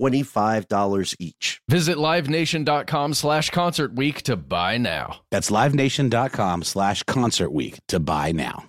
$25 each. Visit livenation.com slash concert week to buy now. That's livenation.com slash concert week to buy now.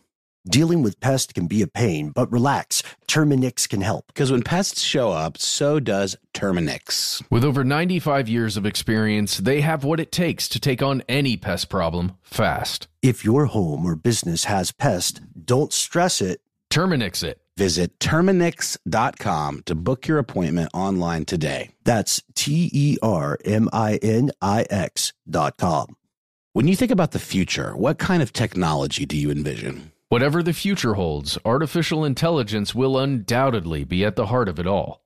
Dealing with pests can be a pain, but relax. Terminix can help. Because when pests show up, so does Terminix. With over 95 years of experience, they have what it takes to take on any pest problem fast. If your home or business has pests, don't stress it. Terminix it. Visit Terminix.com to book your appointment online today. That's T E R M I N I X dot com. When you think about the future, what kind of technology do you envision? Whatever the future holds, artificial intelligence will undoubtedly be at the heart of it all.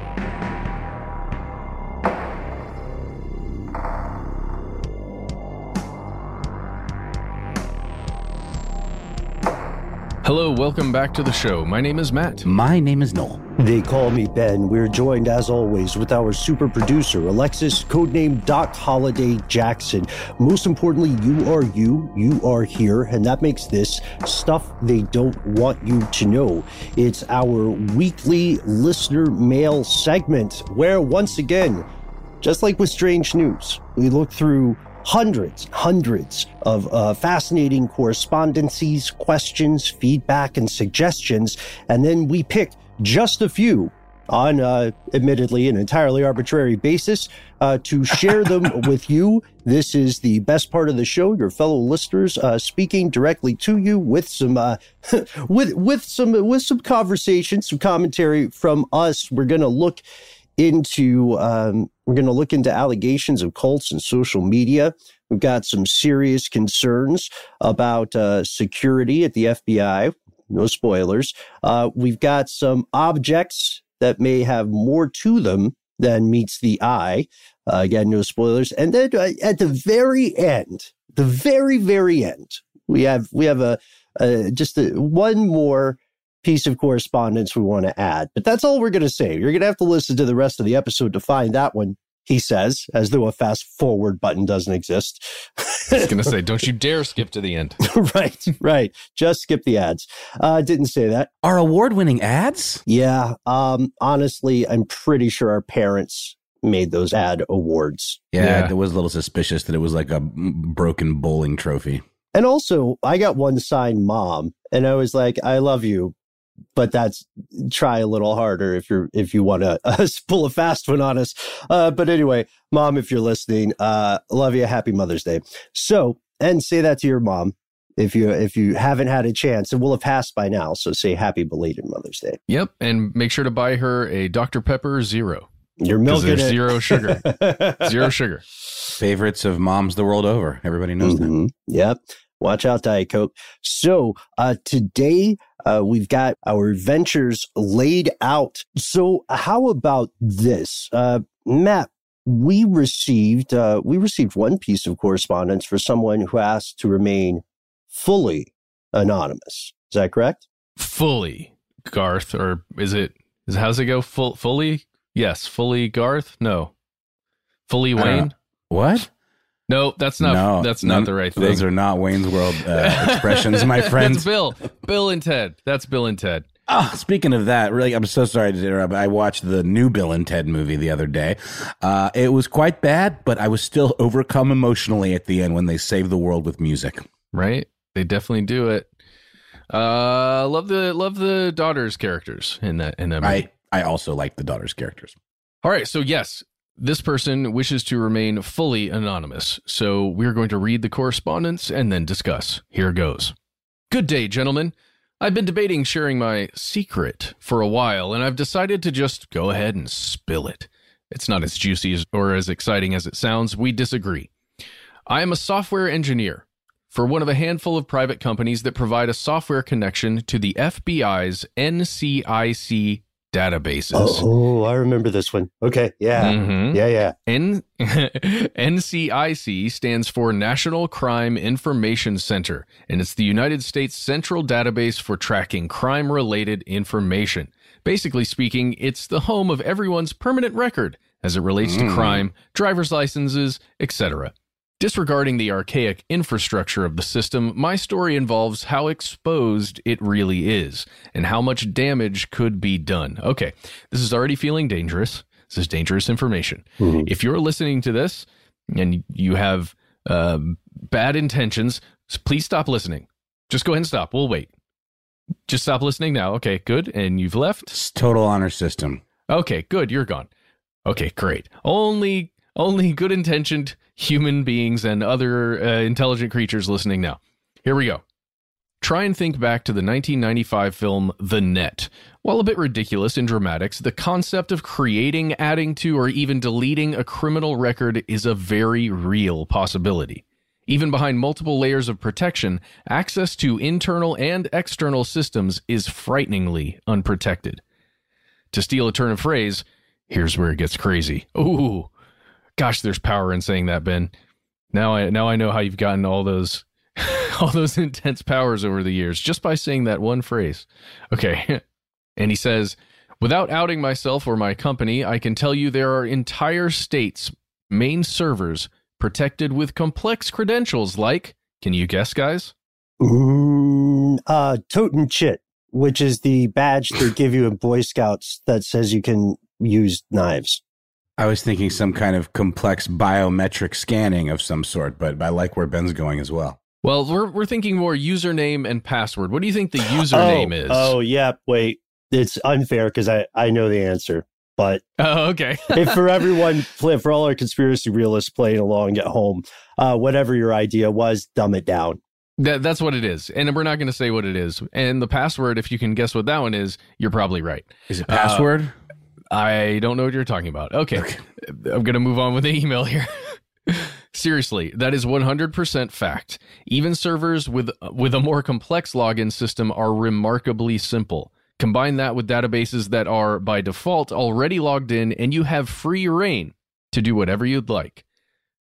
Hello, welcome back to the show. My name is Matt. My name is Noel. They call me Ben. We're joined, as always, with our super producer, Alexis, codename Doc Holiday Jackson. Most importantly, you are you, you are here, and that makes this stuff they don't want you to know. It's our weekly listener mail segment where, once again, just like with strange news, we look through hundreds, hundreds of uh, fascinating correspondences, questions, feedback, and suggestions, and then we pick just a few on, uh, admittedly, an entirely arbitrary basis uh, to share them with you. This is the best part of the show. Your fellow listeners uh, speaking directly to you with some uh, with with some with some conversation, some commentary from us. We're going to look into um, we're going to look into allegations of cults and social media. We've got some serious concerns about uh, security at the FBI. No spoilers. Uh, we've got some objects that may have more to them than meets the eye. Uh, again, no spoilers. And then uh, at the very end, the very very end, we have we have a, just a, one more piece of correspondence we want to add. But that's all we're going to say. You're going to have to listen to the rest of the episode to find that one, he says, as though a fast forward button doesn't exist. I was going to say, don't you dare skip to the end. right, right. Just skip the ads. Uh, didn't say that. Our award winning ads? Yeah. Um, honestly, I'm pretty sure our parents made those ad awards. Yeah, Yeah. it was a little suspicious that it was like a broken bowling trophy. And also, I got one signed mom, and I was like, I love you, but that's try a little harder if you're if you want to uh, pull a fast one on us. Uh, but anyway, mom, if you're listening, uh, love you. Happy Mother's Day. So, and say that to your mom if you if you haven't had a chance, and we'll have passed by now. So say Happy belated Mother's Day. Yep, and make sure to buy her a Dr. Pepper Zero. You're 'Cause milking it. zero sugar. Zero sugar. Favorites of moms the world over. Everybody knows them. Mhm. Yep. Watch out, Diet Coke. So uh, today uh, we've got our ventures laid out. So how about this, uh, Matt? We received uh, we received one piece of correspondence for someone who asked to remain fully anonymous. Is that correct? Fully, Garth, or is it? Is how's it go? Full, fully? Yes, fully Garth. No, fully Wayne. What? No, that's not. no, that's not none- the right thing. Those are not Wayne's World uh, expressions, my friends. That's Bill. Bill and Ted. That's Bill and Ted. Oh, speaking of that, really, I'm so sorry to interrupt. I watched the new Bill and Ted movie the other day. Uh, it was quite bad, but I was still overcome emotionally at the end when they save the world with music. Right? They definitely do it. Uh, love the love the daughter's characters in that in that movie. I I also like the daughter's characters. All right, so yes, this person wishes to remain fully anonymous. So we're going to read the correspondence and then discuss. Here goes. Good day, gentlemen. I've been debating sharing my secret for a while, and I've decided to just go ahead and spill it. It's not as juicy as, or as exciting as it sounds. We disagree. I am a software engineer for one of a handful of private companies that provide a software connection to the FBI's NCIC databases. Oh, I remember this one. Okay, yeah, Mhm. yeah, yeah. N- NCIC stands for National Crime Information Center, and it's the United States central database for tracking crime related information. Basically speaking, it's the home of everyone's permanent record as it relates to crime, driver's licenses, etc. Disregarding the archaic infrastructure of the system, my story involves how exposed it really is and how much damage could be done. Okay, this is already feeling dangerous. This is dangerous information. If you're listening to this and you have um, bad intentions, please stop listening. Just go ahead and stop. We'll wait. Just stop listening now. Okay, good. And you've left? It's total honor system. Okay, good. You're gone. Okay, great. Only only good intentioned human beings and other uh, intelligent creatures listening now. Here we go. Try and think back to the 1995 film The Net. While a bit ridiculous in dramatics, the concept of creating, adding to, or even deleting a criminal record is a very real possibility. Even behind multiple layers of protection, access to internal and external systems is frighteningly unprotected. To steal a turn of phrase, here's where it gets crazy. Ooh, gosh, there's power in saying that, Ben. Now I now I know how you've gotten all those all those intense powers over the years just by saying that one phrase. Okay. And he says, without outing myself or my company, I can tell you there are entire states' main servers protected with complex credentials like, can you guess, guys? Mm, uh, totem chit, which is the badge they give you in Boy Scouts that says you can use knives. I was thinking some kind of complex biometric scanning of some sort, but I like where Ben's going as well. Well, we're, we're thinking more username and password. What do you think the username oh, is? Oh, yeah. Wait, it's unfair because I, I know the answer. But Oh, okay. if for everyone, for all our conspiracy realists playing along at home, uh, whatever your idea was, dumb it down. That, that's what it is. And we're not going to say what it is. And the password, if you can guess what that one is, you're probably right. Is it Uh, password? I don't know what you're talking about. Okay. I'm going to move on with the email here. Seriously, that is 100% fact. Even servers with with a more complex login system are remarkably simple. Combine that with databases that are by default already logged in and you have free reign to do whatever you'd like.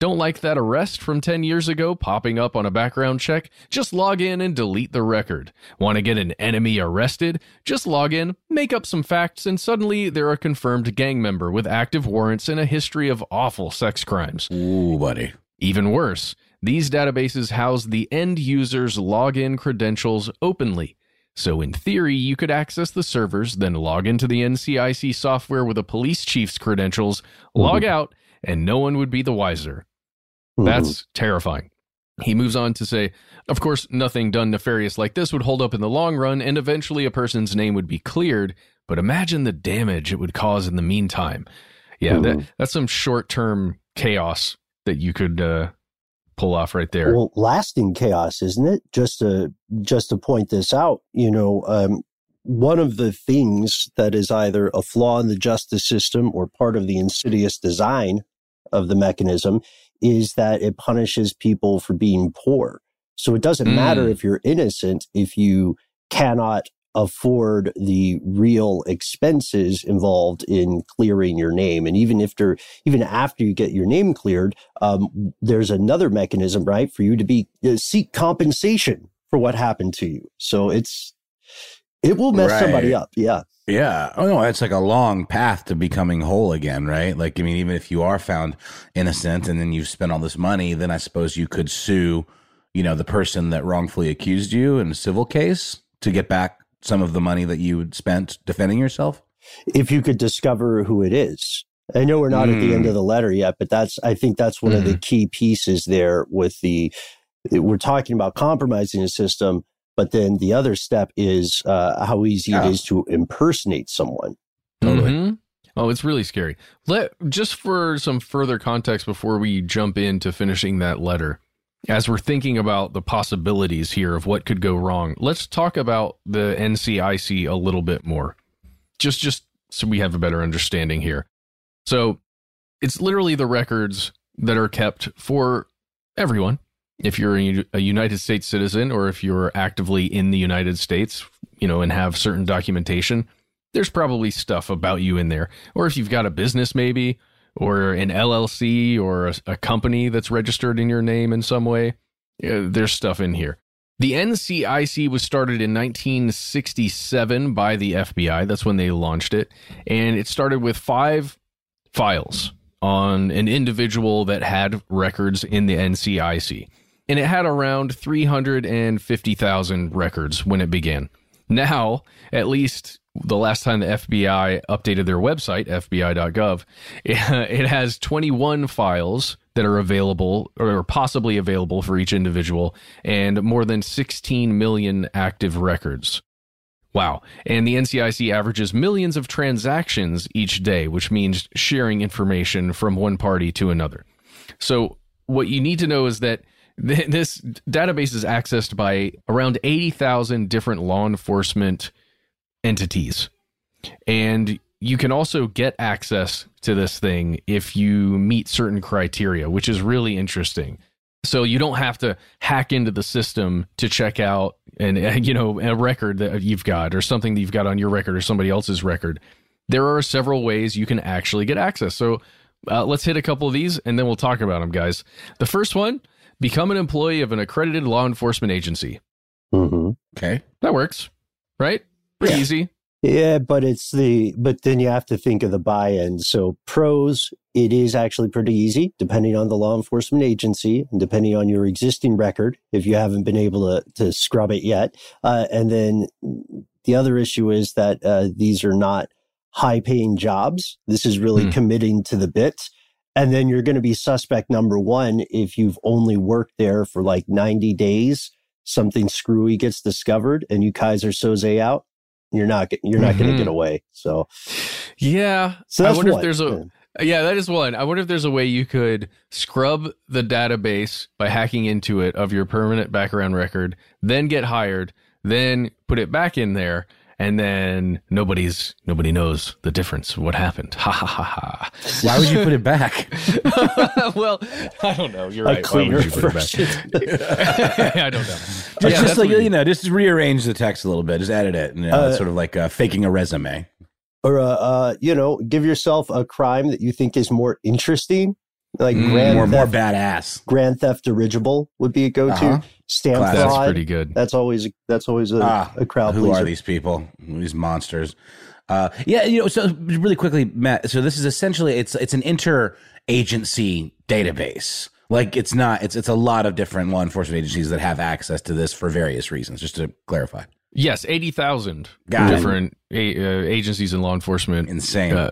Don't like that arrest from 10 years ago popping up on a background check? Just log in and delete the record. Want to get an enemy arrested? Just log in, make up some facts, and suddenly they're a confirmed gang member with active warrants and a history of awful sex crimes. Ooh, buddy. Even worse, these databases house the end user's login credentials openly. So, in theory, you could access the servers, then log into the NCIC software with a police chief's credentials, log out, and no one would be the wiser. That's terrifying. He moves on to say, of course, nothing done nefarious like this would hold up in the long run, and eventually a person's name would be cleared. But imagine the damage it would cause in the meantime. Yeah, that, that's some short term chaos that you could uh, pull off right there. Well, lasting chaos, isn't it? Just to just to point this out, you know, um, one of the things that is either a flaw in the justice system or part of the insidious design of the mechanism is that it punishes people for being poor. So it doesn't Mm. matter if you're innocent if you cannot afford the real expenses involved in clearing your name. And even if they're, even after you get your name cleared, um, there's another mechanism, right, for you to be uh, seek compensation for what happened to you. So it's it will mess somebody up. Yeah. Yeah. Oh no, it's like a long path to becoming whole again, right? Like I mean, even if you are found innocent and then you've spent all this money, then I suppose you could sue, you know, the person that wrongfully accused you in a civil case to get back some of the money that you spent defending yourself. if you could discover who it is. I know we're not at the end Mm. of the letter yet, but that's I think that's one of the key pieces there with the we're talking about compromising the system, but then the other step is uh, how easy Yeah. it is to impersonate someone. Totally. Mhm. Oh, it's really scary. Let just for some further context before we jump into finishing that letter. As we're thinking about the possibilities here of what could go wrong, let's talk about the NCIC a little bit more. Just just so we have a better understanding here. So, it's literally the records that are kept for everyone. If you're a United States citizen or if you're actively in the United States, you know, and have certain documentation, there's probably stuff about you in there. Or if you've got a business, maybe, or an LLC or a, a company that's registered in your name in some way, yeah, there's stuff in here. The NCIC was started in 1967 by the FBI. That's when they launched it. And it started with five files on an individual that had records in the NCIC. And it had around 350,000 records when it began. Now, at least the last time the FBI updated their website, fbi.gov, it has 21 files that are available or possibly available for each individual and more than 16 million active records. Wow. And the NCIC averages millions of transactions each day, which means sharing information from one party to another. So, what you need to know is that th- this database is accessed by around 80,000 different law enforcement entities. And you can also get access to this thing if you meet certain criteria, which is really interesting. So you don't have to hack into the system to check out and you know a record that you've got or something that you've got on your record or somebody else's record. There are several ways you can actually get access. So uh, let's hit a couple of these and then we'll talk about them, guys. The first one: become an employee of an accredited law enforcement agency. hmm Okay. That works, right? Pretty Yeah. easy. Yeah, but it's the but then you have to think of the buy-in. So pros, it is actually pretty easy, depending on the law enforcement agency and depending on your existing record. If you haven't been able to to scrub it yet, uh, and then the other issue is that uh, these are not high-paying jobs. This is really Hmm. committing to the bit. And then you're going to be suspect number one if you've only worked there for like 90 days. Something screwy gets discovered, and you Keyser Soze out you're not you're not going Mhm. to get away. So, Yeah. so I that's wonder one. if there's a yeah, that is one. I wonder if there's a way you could scrub the database by hacking into it of your permanent background record, then get hired, then put it back in there, and then nobody's nobody knows the difference. of What happened? Ha ha ha ha. Why would you put it back? well, I don't know. You're a right. Why would cleaner you put it back? I don't know. Just, Yeah, just like what- you know, just rearrange the text a little bit, just edit it. You know, Uh, sort of like uh, faking a resume. or uh, uh, you know, give yourself a crime that you think is more interesting, like Mm, grand More, more badass. Grand theft dirigible would be a go-to. Uh-huh. Stamp Classic. That's pretty good. That's always that's always a, Ah, a crowd Who pleaser. are these people? These monsters. Uh, yeah, you know. So really quickly, Matt. So this is essentially it's it's an interagency database. Like it's not. It's it's a lot of different law enforcement agencies that have access to this for various reasons. Just to clarify, Yes, eighty thousand Got different a, uh, agencies and law enforcement insane. uh,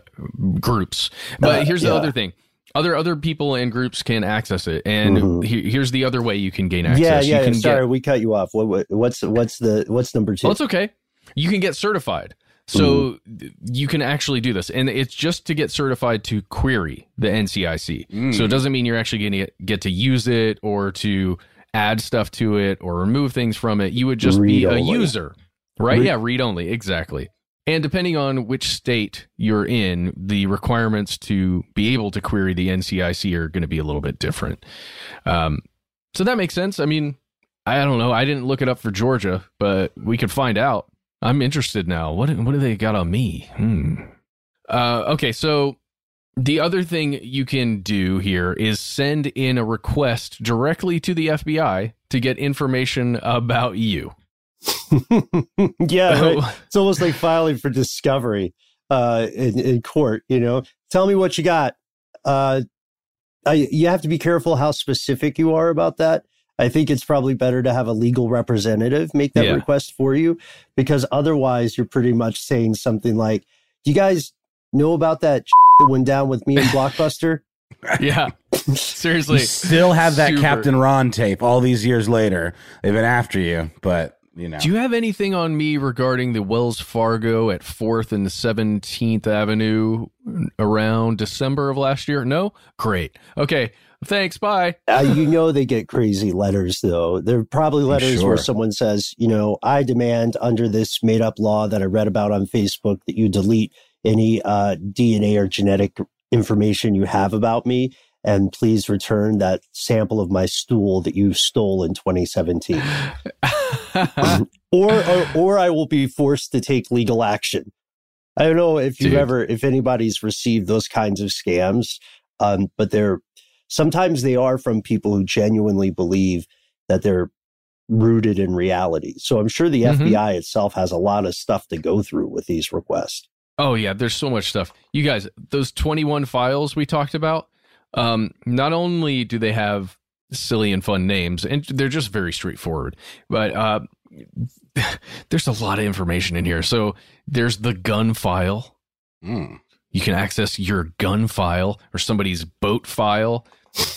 groups. But Uh, here's the yeah. other thing: other other people and groups can access it, and Mhm. he- here's the other way you can gain access. yeah, yeah. you can sorry, Get, we cut you off. What, what what's what's the what's number two? well, it's okay. You can get certified. So th- you can actually do this, and it's just to get certified to query the NCIC. Mm. So it doesn't mean you're actually going to get, to use it or to add stuff to it or remove things from it. You would just be Read a user, right? Read- yeah, read only, exactly. And depending on which state you're in, the requirements to be able to query the NCIC are going to be a little bit different. Um, so that makes sense. I mean, I don't know. I didn't look it up for Georgia, but we could find out. I'm interested now. What what do they got on me? Hmm. Uh, okay, so the other thing you can do here is send in a request directly to the FBI to get information about you. yeah, right. it's almost like filing for discovery uh, in, in court. You know, tell me what you got. Uh, I, you have to be careful how specific you are about that. I think it's probably better to have a legal representative make that Yeah. request for you because otherwise you're pretty much saying something like, "Do you guys know about that that went down with me and Blockbuster?" Yeah, seriously. You still have that super- Captain Ron tape all these years later. They've been after you, but you know. Do you have anything on me regarding the Wells Fargo at 4th and 17th Avenue around December of last year? No? Great. Okay. Thanks. Bye. uh, you know they get crazy letters though. They're probably letters where someone says, you know, I demand under this made up law that I read about on Facebook that you delete any uh, DNA or genetic information you have about me. And please return that sample of my stool that you stole in 2017. or, or or I will be forced to take legal action. I don't know if you've Dude. ever if anybody's received those kinds of scams, um, but they're sometimes they are from people who genuinely believe that they're rooted in reality. So I'm sure the Mhm. FBI itself has a lot of stuff to go through with these requests. Oh yeah, there's so much stuff. You guys, those 21 files we talked about, um, not only do they have silly and fun names, and they're just very straightforward, but uh, there's a lot of information in here. So there's the gun file. Mm. You can access your gun file or somebody's boat file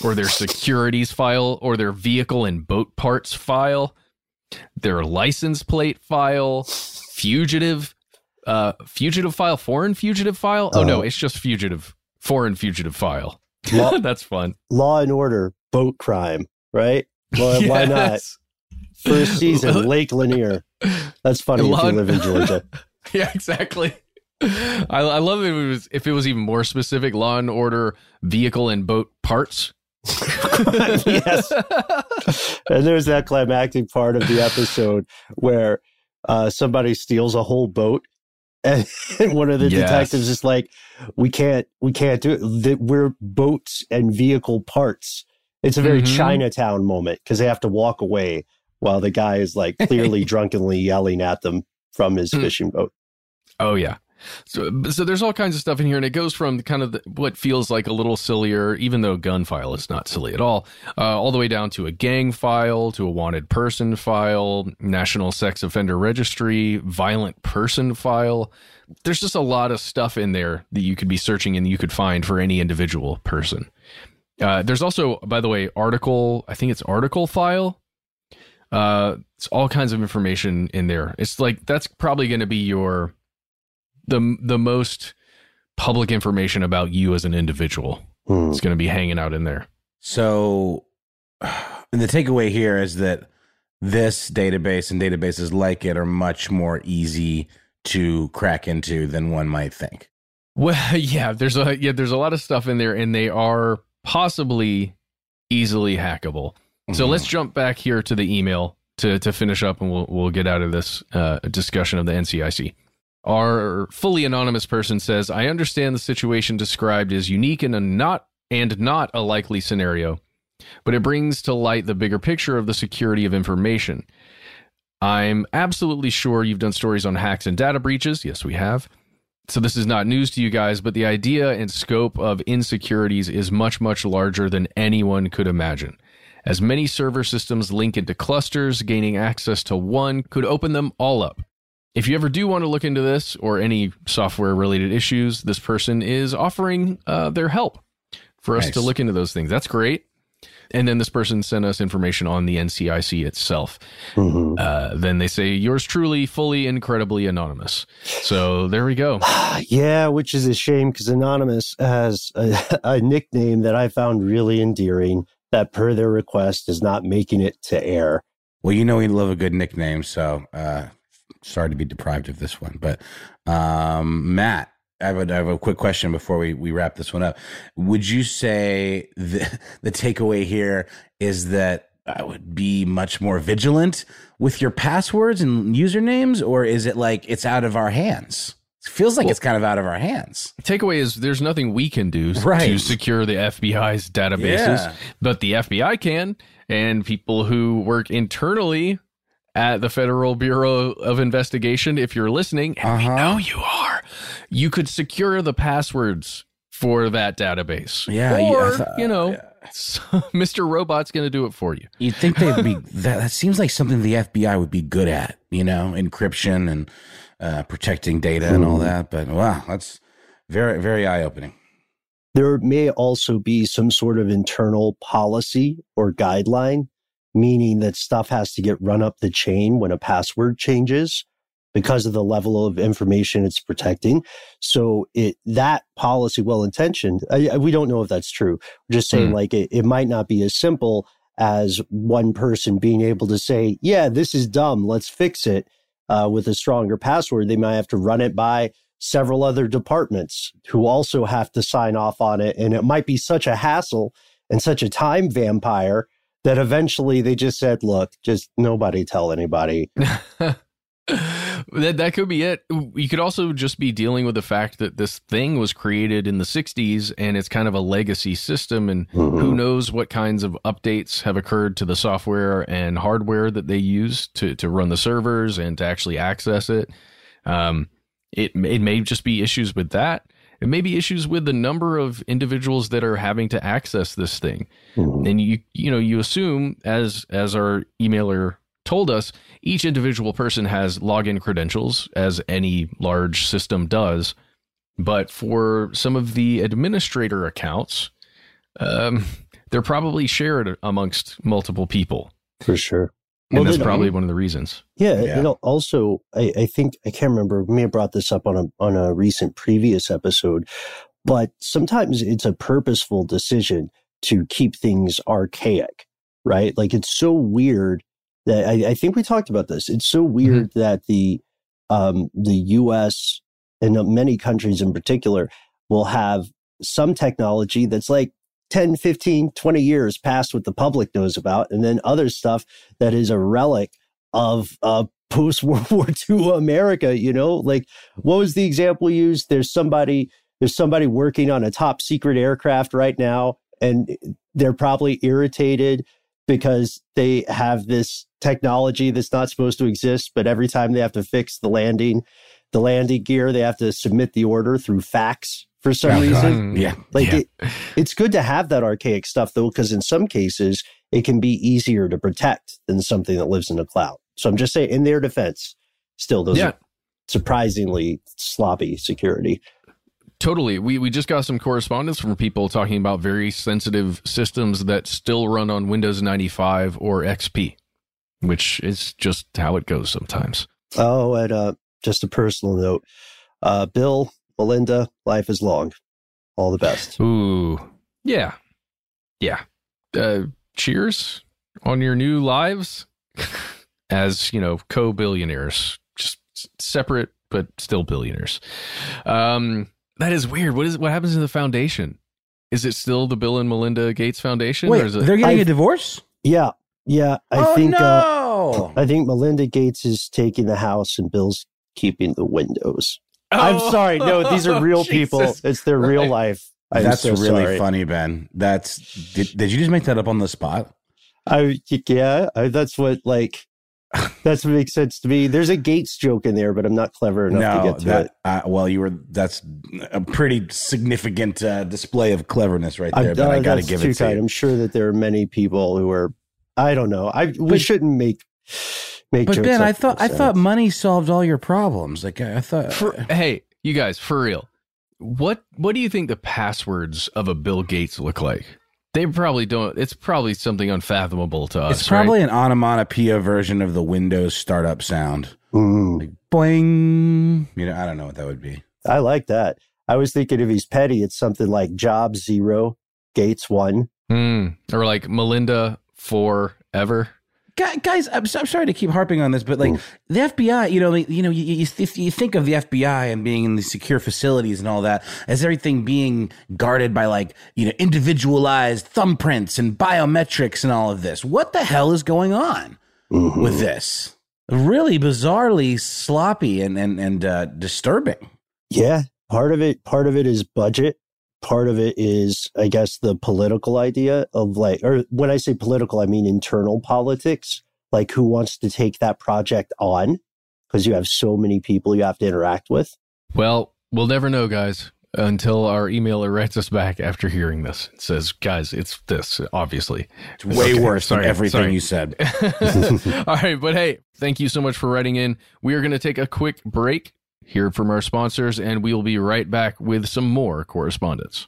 or their securities file or their vehicle and boat parts file, their license plate file, fugitive uh fugitive file, foreign fugitive file. Oh no, Oh. it's just fugitive foreign fugitive file. Law, That's fun. law and order, boat crime, right? Well, why not? First season, Lake Lanier. That's funny Law if you live in Georgia. yeah, exactly. I, I love if it was if it was even more specific. Law and Order vehicle and boat parts. yes. and there's that climactic part of the episode where uh, somebody steals a whole boat and one of the Yes. detectives is like we can't we can't do it we're boats and vehicle parts it's a very Mhm. chinatown moment because they have to walk away while the guy is like clearly drunkenly yelling at them from his Mm. fishing boat Oh yeah. So, so there's all kinds of stuff in here, and it goes from kind of the, what feels like a little sillier, even though gun file is not silly at all, uh, all the way down to a gang file, to a wanted person file, national sex offender registry, violent person file. There's just a lot of stuff in there that you could be searching and you could find for any individual person. Uh, there's also, by the way, article. I think it's article file. Uh, it's all kinds of information in there. It's like that's probably going to be your the the most public information about you as an individual. It's going to be hanging out in there. So, and the takeaway here is that this database and databases like it are much more easy to crack into than one might think. Well, yeah, there's a yeah, there's a lot of stuff in there, and they are possibly easily hackable. So Mhm. let's jump back here to the email to to finish up, and we'll we'll get out of this uh, discussion of the NCIC. Our fully anonymous person says, "I understand the situation described is unique and not and not a likely scenario, but it brings to light the bigger picture of the security of information. I'm absolutely sure you've done stories on hacks and data breaches. Yes, we have." So this is not news to you guys, but the idea and scope of insecurities is much, much larger than anyone could imagine. As many server systems link into clusters, gaining access to one could open them all up. If you ever do want to look into this or any software related issues, this person is offering uh, their help for us Nice. to look into those things. That's great. And then this person sent us information on the NCIC itself. Mhm. Uh, then they say, yours truly, fully, incredibly anonymous. So there we go. Yeah, which is a shame because Anonymous has a, a nickname that I found really endearing that, per their request, is not making it to air. Well, you know we love a good nickname, so uh, sorry to be deprived of this one. But um, Matt, I have, a, I have a quick question before we, we wrap this one up. Would you say the, the takeaway here is that I would be much more vigilant with your passwords and usernames, or is it like it's out of our hands? It feels like Well- it's kind of out of our hands. Takeaway is there's nothing we can do Right. to secure the FBI's databases, Yeah. but the FBI can, and people who work internally at the Federal Bureau of Investigation, if you're listening, and we Uh-huh. know you are, you could secure the passwords for that database. Yeah, yeah, or thought- you know, yeah. Mr. Robot's going to do it for you. You'd think they'd be that, that seems like something the FBI would be good at, you know, encryption and uh, protecting data and all that. But wow, that's very, very eye opening. There may also be some sort of internal policy or guideline, meaning that stuff has to get run up the chain when a password changes because of the level of information it's protecting. So it that policy, well intentioned, we don't know if that's true. We're just saying Hmm. like it, it might not be as simple as one person being able to say, "Yeah, this is dumb. Let's fix it." Uh, with a stronger password, they might have to run it by several other departments who also have to sign off on it. And it might be such a hassle and such a time vampire that eventually they just said, look, just nobody tell anybody. that that could be it. You could also just be dealing with the fact that this thing was created in the 60s and it's kind of a legacy system and who knows what kinds of updates have occurred to the software and hardware that they use to to run the servers and to actually access it. Um it it may just be issues with that. It may be issues with the number of individuals that are having to access this thing Mhm. and you you know you assume as as our emailer told us each individual person has login credentials as any large system does but for some of the administrator accounts um, they're probably shared amongst multiple people For sure. And Well, that's then- probably one of the reasons Yeah, Yeah. you know, also, I, I think I can't remember. We may have brought this up on a on a recent previous episode, but sometimes it's a purposeful decision to keep things archaic, right? Like it's so weird that I, I think we talked about this. It's so weird that the um, the U.S. and many countries in particular will have some technology that's like 10, 15, 20 years past what the public knows about, and then other stuff that is a relic of uh, post World War II America. You know, like what was the example used? There's somebody, there's somebody working on a top secret aircraft right now, and they're probably irritated because they have this technology that's not supposed to exist. But every time they have to fix the landing, the landing gear, they have to submit the order through fax for some Oh, God. reason. Yeah. Like Yeah. it, it's good to have that archaic stuff though, because in some cases it can be easier to protect than something that lives in the cloud. So I'm just saying, in their defense, still those Yeah. are surprisingly sloppy security. Totally. We we just got some correspondence from people talking about very sensitive systems that still run on Windows 95 or XP, which is just how it goes sometimes. Oh, and uh, just a personal note, uh, Bill, Melinda, life is long. All the best. Ooh. Yeah. Yeah. Uh, cheers on your new lives as, you know, co-billionaires, just separate but still billionaires. Um that is weird. What is what happens in the foundation? Is it still the Bill and Melinda Gates Foundation Wait, or is it they're getting I've- a divorce? Yeah, yeah. I oh think uh, no! I think Melinda Gates is taking the house and Bill's keeping the windows. I'm Oh, sorry. No, these are real people. Jesus It's their real Christ. life. I'm That's so really sorry. funny, Ben. That's did, did you just make that up on the spot? I yeah, I, that's what like that's what makes sense to me. There's a Gates joke in there, but I'm not clever enough to get to that it. uh, well, you were. That's a pretty significant uh, display of cleverness right I'm- there. But I uh, got to give too it to you. I'm sure that there are many people who are. I don't know. I we But- shouldn't make make. But jokes Ben, I thought I thought money solved all your problems. Like I, I thought. For, hey, you guys, for real. What what do you think the passwords of a Bill Gates look like? They probably don't. It's probably something unfathomable to us. it's probably right? an onomatopoeia version of the Windows startup sound. mm, Like boing. You know, I don't know what that would be. I like that. I was thinking if he's petty, it's something like Job zero, Gates one. Hmm. or like Melinda forever. Guys, I'm, I'm, sorry to keep harping on this, but like the FBI, you know, you know, you, you, you think of the FBI and being in the secure facilities and all that as everything being guarded by like you know individualized thumbprints and biometrics and all of this. What the hell is going on mm-hmm. with this? Really bizarrely sloppy and and and uh, disturbing. Yeah, part of it. Part of it is budget part of it is, I guess, the political idea of like, or when I say political, I mean internal politics, like who wants to take that project on because you have so many people you have to interact with. Well, we'll never know, guys, until our emailer writes us back after hearing this. It says, guys, it's this, obviously. It's way okay, worse sorry, than everything sorry. you said. All right. But hey, thank you so much for writing in. We are going to take a quick break hear from our sponsors, and we will be right back with some more correspondence.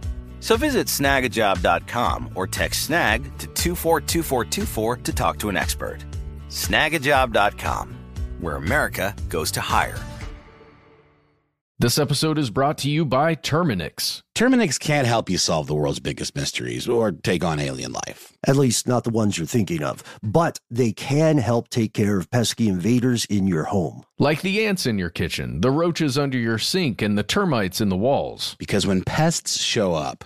So visit snagajob.com or text snag to 242424 to talk to an expert. Snagajob.com, where America goes to hire. This episode is brought to you by Terminix. Terminix can't help you solve the world's biggest mysteries or take on alien life. At least not the ones you're thinking of. But they can help take care of pesky invaders in your home. Like the ants in your kitchen, the roaches under your sink, and the termites in the walls. Because when pests show up,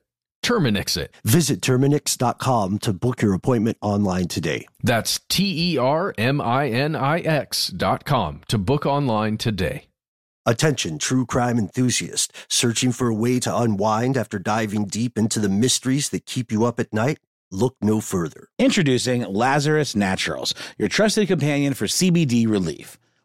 Terminix it. Visit Terminix.com to book your appointment online today. That's T E R M I N I X.com to book online today. Attention, true crime enthusiast, searching for a way to unwind after diving deep into the mysteries that keep you up at night? Look no further. Introducing Lazarus Naturals, your trusted companion for CBD relief.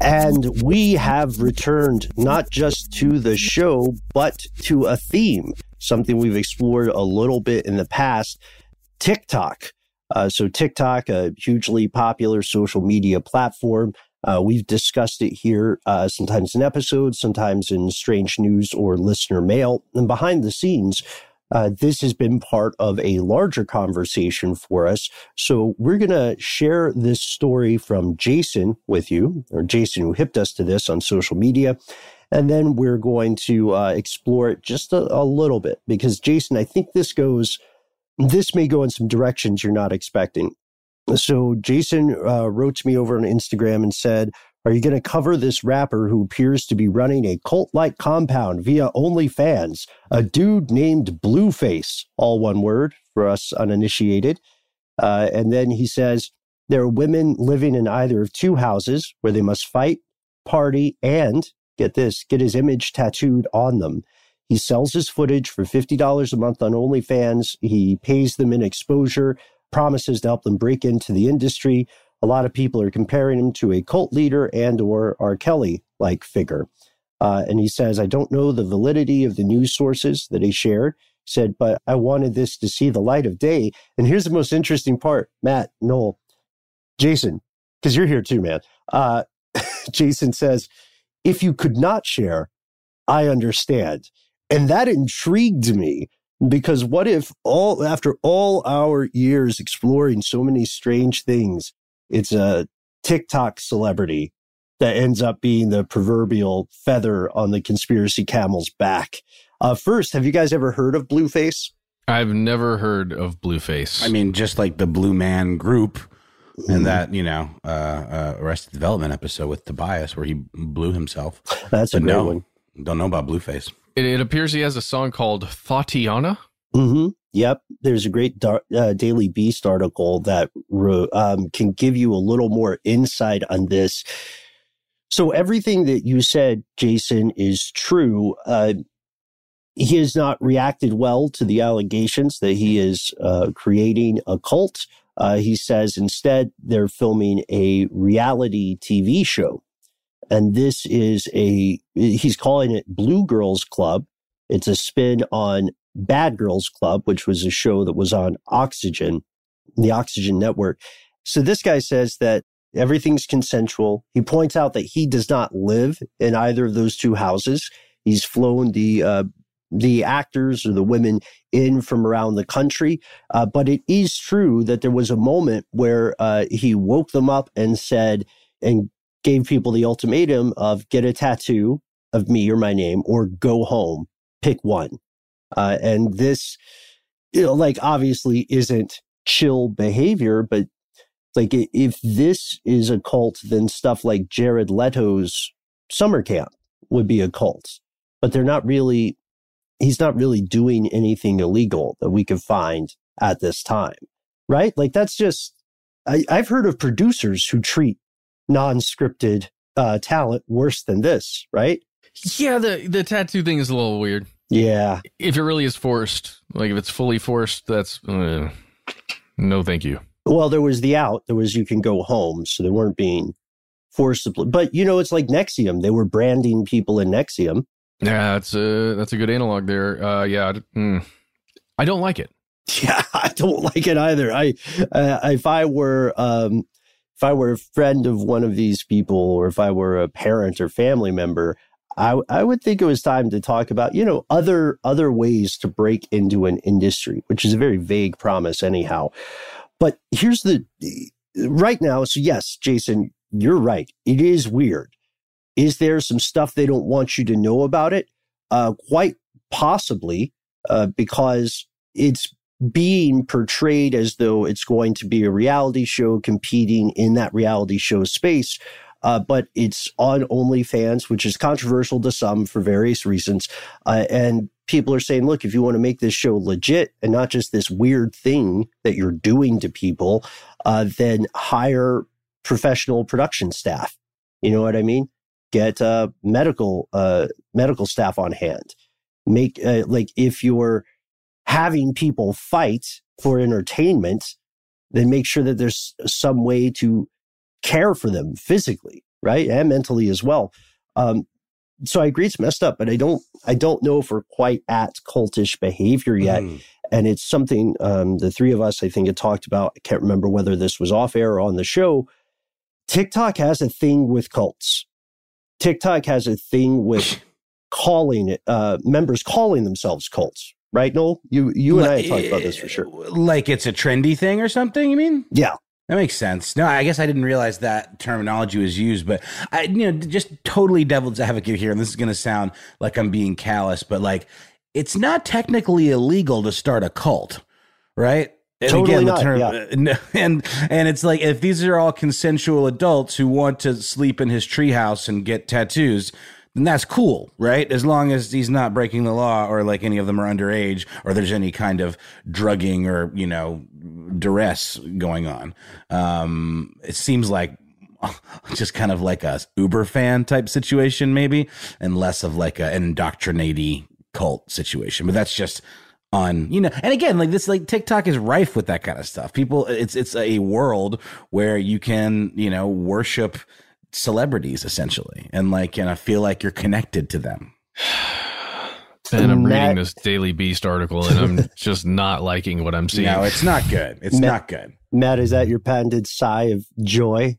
And we have returned not just to the show, but to a theme, something we've explored a little bit in the past TikTok. Uh, so, TikTok, a hugely popular social media platform. Uh, we've discussed it here, uh, sometimes in episodes, sometimes in strange news or listener mail. And behind the scenes, uh, this has been part of a larger conversation for us. So we're going to share this story from Jason with you, or Jason who hipped us to this on social media. And then we're going to uh, explore it just a, a little bit because, Jason, I think this goes, this may go in some directions you're not expecting. So, Jason uh, wrote to me over on Instagram and said, Are you going to cover this rapper who appears to be running a cult like compound via OnlyFans? A dude named Blueface, all one word for us uninitiated. Uh, and then he says, There are women living in either of two houses where they must fight, party, and get this, get his image tattooed on them. He sells his footage for $50 a month on OnlyFans. He pays them in exposure, promises to help them break into the industry. A lot of people are comparing him to a cult leader and or R. Kelly like figure. Uh, and he says, I don't know the validity of the news sources that he shared. He said, but I wanted this to see the light of day. And here's the most interesting part, Matt, Noel, Jason, because you're here too, man. Uh, Jason says, if you could not share, I understand. And that intrigued me because what if all after all our years exploring so many strange things, it's a TikTok celebrity that ends up being the proverbial feather on the conspiracy camel's back. Uh, first, have you guys ever heard of Blueface? I've never heard of Blueface. I mean, just like the Blue Man Group Mm-hmm. and that you know uh, uh, Arrested Development episode with Tobias where he blew himself. That's a But great no, one. don't know about Blueface. it, it appears he has a song called Thotiana. hmm Yep. There's a great uh, Daily Beast article that ro- um, can give you a little more insight on this. So everything that you said, Jason, is true. Uh, he has not reacted well to the allegations that he is uh, creating a cult. Uh, he says instead they're filming a reality TV show. And this is a, he's calling it Blue Girls Club. It's a spin on Bad Girls Club, which was a show that was on Oxygen, the Oxygen Network. So this guy says that everything's consensual. He points out that he does not live in either of those two houses. He's flown the uh, the actors or the women in from around the country, uh, but it is true that there was a moment where uh, he woke them up and said and gave people the ultimatum of get a tattoo of me or my name or go home, pick one. Uh, and this, you know, like obviously isn't chill behavior, but like if this is a cult, then stuff like Jared Leto's summer camp would be a cult. But they're not really, he's not really doing anything illegal that we could find at this time, right? Like that's just, I, I've heard of producers who treat non-scripted uh, talent worse than this, right? Yeah, the the tattoo thing is a little weird. Yeah. If it really is forced, like if it's fully forced, that's uh, no, thank you. Well, there was the out. There was you can go home, so they weren't being forcibly. But you know, it's like NXIVM. They were branding people in NXIVM. Yeah, that's a that's a good analog there. Uh, yeah, mm. I don't like it. Yeah, I don't like it either. I, uh, if I were, um, if I were a friend of one of these people, or if I were a parent or family member, I, I would think it was time to talk about, you know, other other ways to break into an industry, which is a very vague promise, anyhow. But here's the right now. So yes, Jason, you're right. It is weird. Is there some stuff they don't want you to know about it? Uh, quite possibly, uh, because it's being portrayed as though it's going to be a reality show competing in that reality show space. Uh, but it's on OnlyFans, which is controversial to some for various reasons. Uh, and people are saying, look, if you want to make this show legit and not just this weird thing that you're doing to people, uh, then hire professional production staff. You know what I mean? Get uh, medical uh, medical staff on hand. Make uh, like if you're having people fight for entertainment, then make sure that there's some way to care for them physically, right, and mentally as well. Um, so I agree it's messed up, but I don't I don't know if we're quite at cultish behavior yet. Mm. And it's something um, the three of us I think had talked about. I can't remember whether this was off air or on the show. TikTok has a thing with cults. TikTok has a thing with calling it uh, members calling themselves cults, right? Noel, you you and I have talked about this for sure. Like it's a trendy thing or something. You mean? Yeah, That makes sense. No, I guess I didn't realize that terminology was used, but I, you know, just totally devil's advocate here, and this is going to sound like I'm being callous, but like, it's not technically illegal to start a cult, right? And Totally again, the not, term, yeah. and and it's like if these are all consensual adults who want to sleep in his treehouse and get tattoos, then that's cool, right? As long as he's not breaking the law or like any of them are underage or there's any kind of drugging or you know duress going on. Um, it seems like just kind of like a Uber fan type situation, maybe, and less of like a, an indoctrinating cult situation. But that's just on you know and again like this like tiktok is rife with that kind of stuff people it's it's a world where you can you know worship celebrities essentially and like and i feel like you're connected to them And I'm Matt- reading this Daily Beast article, and I'm just not liking what I'm seeing. no it's not good it's Ma- not good Matt, is that your patented sigh of joy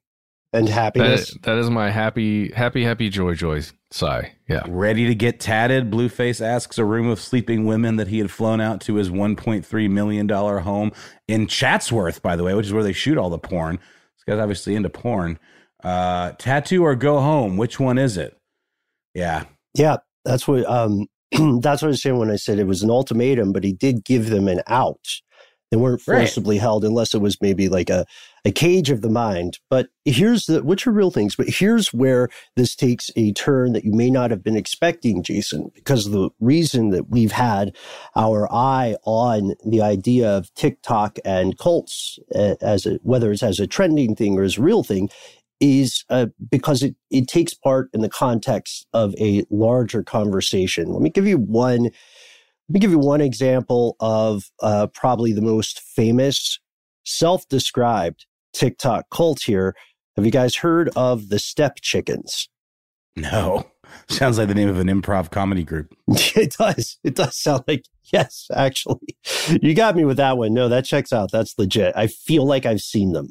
and happiness? that, that is my happy, happy, happy, joy, joy sigh. Yeah. ready to get tatted blueface asks a room of sleeping women that he had flown out to his 1.3 million dollar home in chatsworth by the way which is where they shoot all the porn this guy's obviously into porn uh tattoo or go home which one is it yeah Yeah, that's what um that's what I was saying when I said it was an ultimatum, but he did give them an out. They weren't Right. forcibly held unless it was maybe like a, a cage of the mind. But here's the which are real things, but here's where this takes a turn that you may not have been expecting, Jason, because the reason that we've had our eye on the idea of TikTok and cults uh, as a, whether it's as a trending thing or as a real thing is uh, because it, it takes part in the context of a larger conversation. Let me give you one. Let me give you one example of uh, probably the most famous self-described TikTok cult here. Have you guys heard of the Step Chickens? no sounds like the name of an improv comedy group it does. It does sound like yes. Actually, you got me with that one. No, that checks out. That's legit. I feel like I've seen them.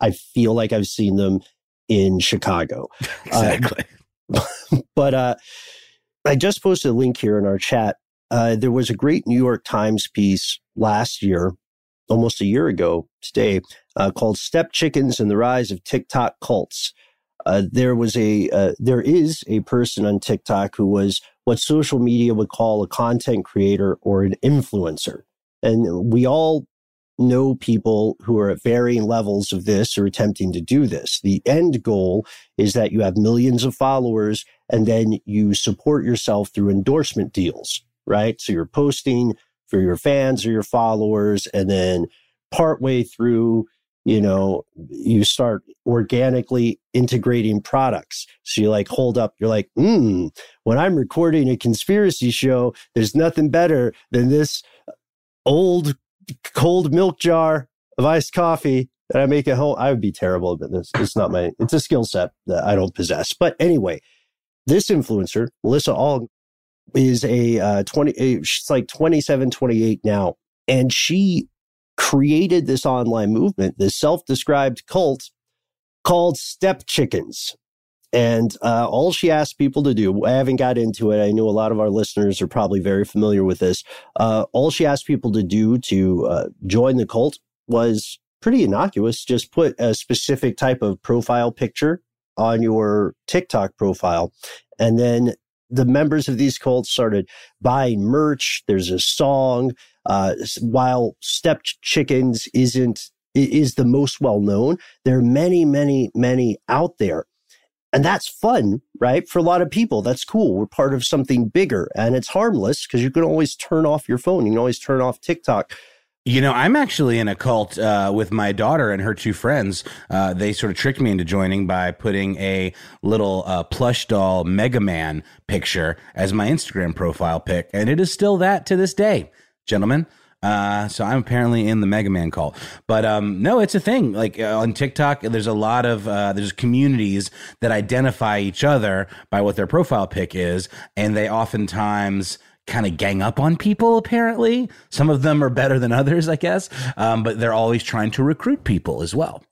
I feel like I've seen them in Chicago. exactly but uh, I just posted a link here in our chat. Uh, there was a great New York Times piece last year, almost a year ago today, uh, called "Step Chickens and the Rise of TikTok Cults." Uh, there was a uh, there is a person on TikTok who was what social media would call a content creator or an influencer, and we all know people who are at varying levels of this or attempting to do this. The end goal is that you have millions of followers and then you support yourself through endorsement deals, right? So you're posting for your fans or your followers, and then partway through, you know, you start organically integrating products. So you like hold up, you're like, hmm, when I'm recording a conspiracy show, there's nothing better than this old cold milk jar of iced coffee that I make at home. I would be terrible at this. It's not my, it's a skill set that I don't possess. But anyway, this influencer, Melissa Ong, is a uh, 20, a- she's like 27, 28 now. And she created this online movement, this self described cult called Step Chickens. And uh, all she asked people to do, I haven't got into it. I know a lot of our listeners are probably very familiar with this. Uh, all she asked people to do to uh, join the cult was pretty innocuous. Just put a specific type of profile picture on your TikTok profile. And then the members of these cults started buying merch. There's a song. Uh, while Stepped Chickens isn't is the most well known, there are many, many, many out there. And that's fun, right? For a lot of people, that's cool. We're part of something bigger and it's harmless because you can always turn off your phone. You can always turn off TikTok. You know, I'm actually in a cult uh, with my daughter and her two friends. Uh, they sort of tricked me into joining by putting a little uh, plush doll Mega Man picture as my Instagram profile pic, and it is still that to this day, gentlemen. Uh, so I'm apparently in the Mega Man cult, but um, no, it's a thing. Like uh, on TikTok, there's a lot of uh, there's communities that identify each other by what their profile pic is, and they oftentimes kind of gang up on people apparently. Some of them are better than others i guess. Um, but they're always trying to recruit people as well.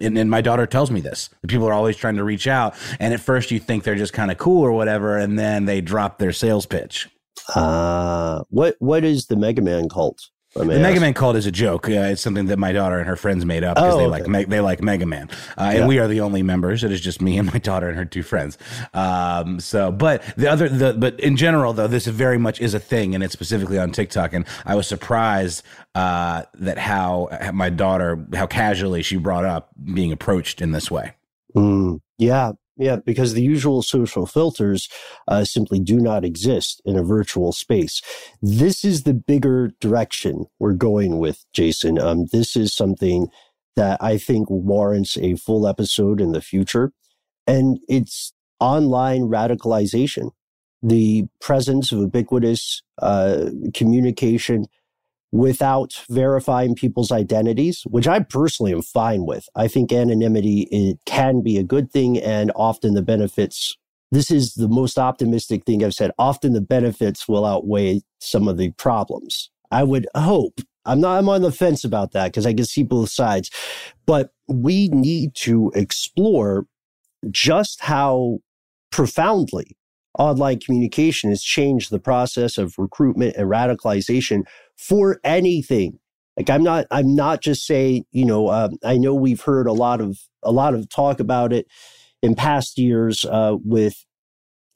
And, and my daughter tells me this. The people are always trying to reach out and at first you think they're just kind of cool or whatever and then they drop their sales pitch. Uh, what what is the Mega Man cult? The Mega. Man cult is a joke. Uh, it's something that my daughter and her friends made up because Oh, they okay. like Me- they like Mega Man, uh, Yeah. and we are the only members. It is just me and my daughter and her two friends. Um, so, but the other, the but in general though, this very much is a thing, and it's specifically on TikTok. And I was surprised uh, that how how my daughter how casually she brought up being approached in this way. Mm, yeah, yeah, because the usual social filters uh, simply do not exist in a virtual space. This is the bigger direction we're going with, Jason. Um, this is something that I think warrants a full episode in the future, and it's online radicalization, the presence of ubiquitous uh, communication without verifying people's identities, which I personally am fine with. I think anonymity it can be a good thing and often the benefits this is the most optimistic thing I've said. Often the benefits will outweigh some of the problems. I would hope. I'm not I'm on the fence about that because I can see both sides. But we need to explore just how profoundly online communication has changed the process of recruitment and radicalization for anything. Like I'm not, I'm not just saying, you know, um, I know we've heard a lot of a lot of talk about it in past years uh, with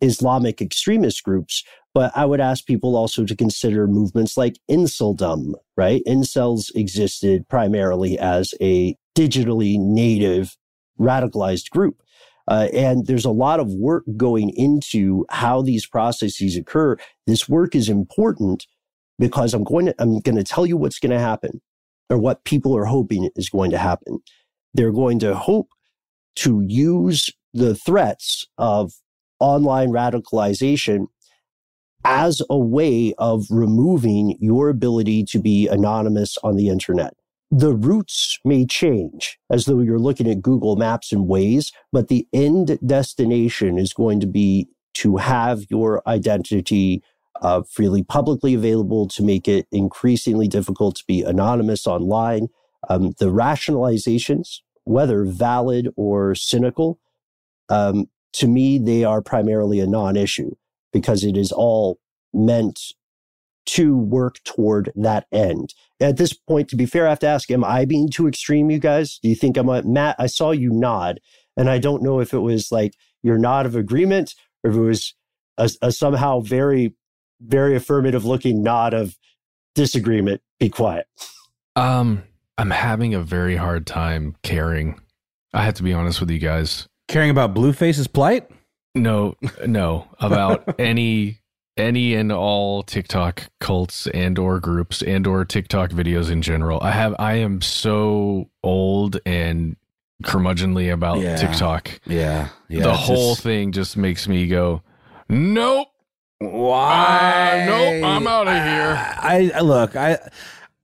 Islamic extremist groups, but I would ask people also to consider movements like inceldom. Right, incels existed primarily as a digitally native radicalized group. Uh, and there's a lot of work going into how these processes occur. This work is important because I'm going to, I'm going to tell you what's going to happen or what people are hoping is going to happen. They're going to hope to use the threats of online radicalization as a way of removing your ability to be anonymous on the internet. The routes may change as though you're looking at Google Maps and Waze, but the end destination is going to be to have your identity uh, freely publicly available to make it increasingly difficult to be anonymous online. Um, the rationalizations, whether valid or cynical, um, to me, they are primarily a non issue because it is all meant to work toward that end. At this point, to be fair, I have to ask, am I being too extreme, you guys? Do you think I'm a, Matt? I saw you nod, and I don't know if it was like your nod of agreement or if it was a, a somehow very, very affirmative looking nod of disagreement. Be quiet. Um, I'm having a very hard time caring. I have to be honest with you guys. Caring about Blueface's plight? No, no, about any any and all TikTok cults and or groups and or TikTok videos in general. I have I am so old and curmudgeonly about Yeah. TikTok. Yeah, yeah. the whole just- thing just makes me go, nope. Why? Uh, nope, I'm out of here. I, I look. I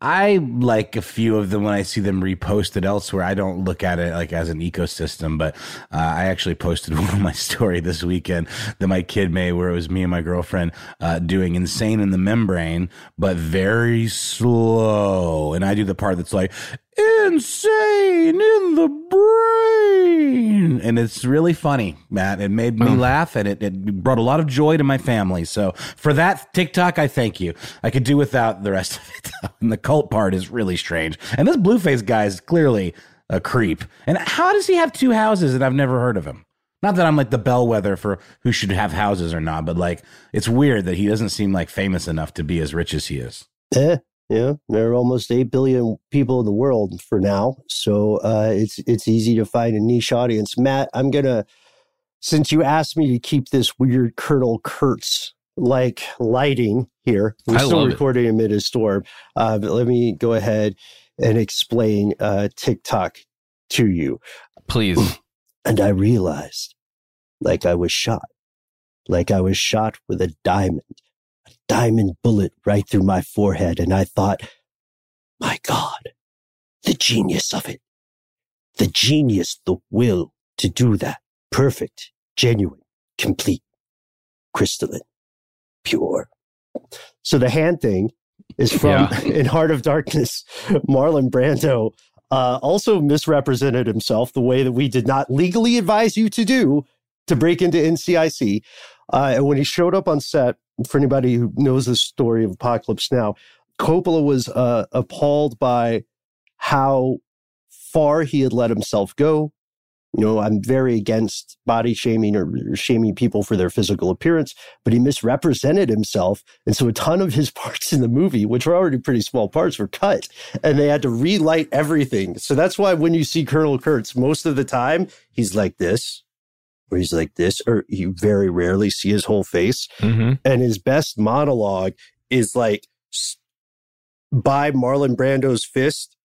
I like a few of them when I see them reposted elsewhere. I don't look at it like as an ecosystem, but uh, I actually posted one on my story this weekend that my kid made, where it was me and my girlfriend uh, doing "Insane in the Membrane," but very slow, and I do the part that's like "Insane in the Brain," and it's really funny, Matt. It made me Oh. laugh, and it, it brought a lot of joy to my family. So for that TikTok, I thank you. I could do without the rest of it. and the cult part is really strange. And this Blueface guy is clearly a creep. And how does he have two houses? And I've never heard of him. Not that I'm like the bellwether for who should have houses or not, but like it's weird that he doesn't seem like famous enough to be as rich as he is. Eh, yeah, there are almost eight billion people in the world for now, so uh, it's it's easy to find a niche audience. Matt, I'm gonna since you asked me to keep this weird Colonel Kurtz like lighting here, we're I still love it. recording amid a storm. Uh, but let me go ahead and explain uh, TikTok to you. Please. And I realized, like I was shot, like I was shot with a diamond, diamond bullet right through my forehead. And I thought, my God, the genius of it, the genius, the will to do that. Perfect, genuine, complete, crystalline, pure. So the hand thing is from Yeah. in Heart of Darkness, Marlon Brando uh, also misrepresented himself the way that we did not legally advise you to do to break into NCIC. Uh, and when he showed up on set, for anybody who knows the story of Apocalypse Now, Coppola was uh, appalled by how far he had let himself go. You know, I'm very against body shaming or shaming people for their physical appearance, but he misrepresented himself. And so a ton of his parts in the movie, which were already pretty small parts, were cut and they had to relight everything. So that's why when you see Colonel Kurtz, most of the time he's like this, or he's like this, or you very rarely see his whole face. Mm-hmm. And his best monologue is like by Marlon Brando's fist,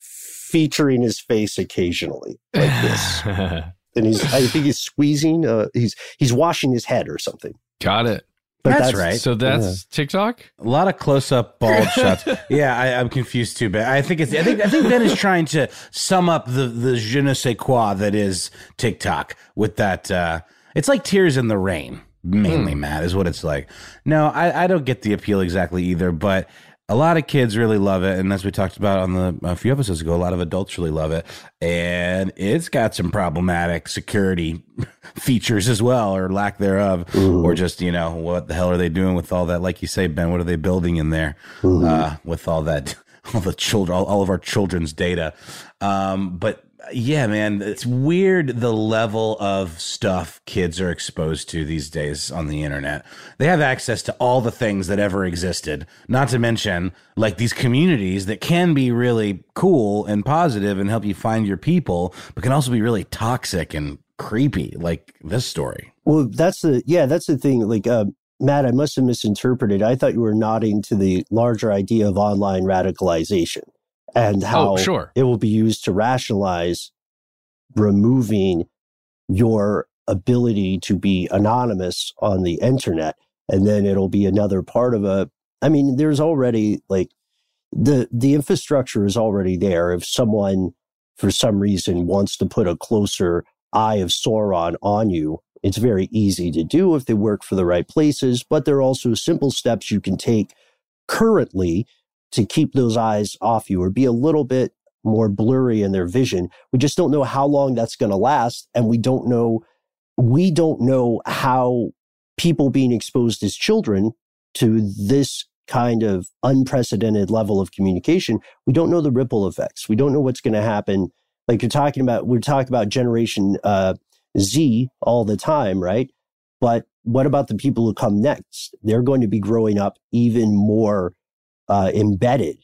featuring his face occasionally, like this. and he's, I think he's squeezing, uh, he's he's washing his head or something. Got it. But That's right. So that's TikTok. A lot of close-up bald shots. Yeah, I, I'm confused too, but I think it's. I think I think Ben is trying to sum up the the je ne sais quoi that is TikTok with that. Uh, it's like tears in the rain, mainly. Matt is what it's like. No, I, I don't get the appeal exactly either, but a lot of kids really love it, and as we talked about on the a few episodes ago, a lot of adults really love it, and it's got some problematic security features as well, or lack thereof, or just you know what the hell are they doing with all that? Like you say, Ben, what are they building in there uh, with all that, all the children, all, all of our children's data? Um, but yeah, man, it's weird the level of stuff kids are exposed to these days on the internet. They have access to all the things that ever existed, not to mention like these communities that can be really cool and positive and help you find your people, but can also be really toxic and creepy, like this story. Well, that's the yeah, that's the thing. Like uh, Matt, I must have misinterpreted. I thought you were nodding to the larger idea of online radicalization and oh, how Oh, sure. it will be used to rationalize removing your ability to be anonymous on the internet, and then it'll be another part of a. I mean, there's already like the the infrastructure is already there. If someone for some reason wants to put a closer eye of Sauron on you, it's very easy to do if they work for the right places. But there are also simple steps you can take currently to keep those eyes off you or be a little bit more blurry in their vision. We just don't know how long that's going to last. And we don't know, we don't know how people being exposed as children to this kind of unprecedented level of communication, we don't know the ripple effects. We don't know what's going to happen. Like you're talking about, we're talking about generation uh, Z all the time, right? But what about the people who come next? They're going to be growing up even more uh, embedded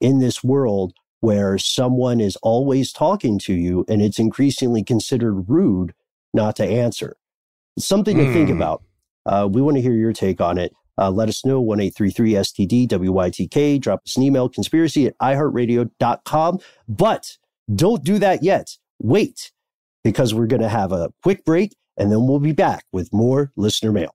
in this world where someone is always talking to you and it's increasingly considered rude not to answer. It's something to think Hmm. about. Uh, we want to hear your take on it. Uh, let us know 1833 STD WYTK. Drop us an email conspiracy at iHeartRadio.com. But don't do that yet. Wait, because we're going to have a quick break and then we'll be back with more listener mail.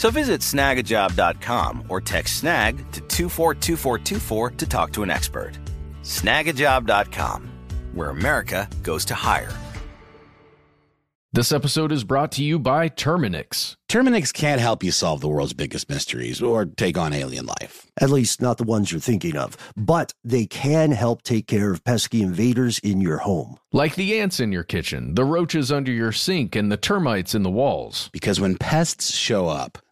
So visit snagajob.com or text snag to 242424 to talk to an expert. Snagajob.com, where America goes to hire. This episode is brought to you by Terminix. Terminix can't help you solve the world's biggest mysteries or take on alien life. At least not the ones you're thinking of. But they can help take care of pesky invaders in your home. Like the ants in your kitchen, the roaches under your sink, and the termites in the walls. Because when pests show up,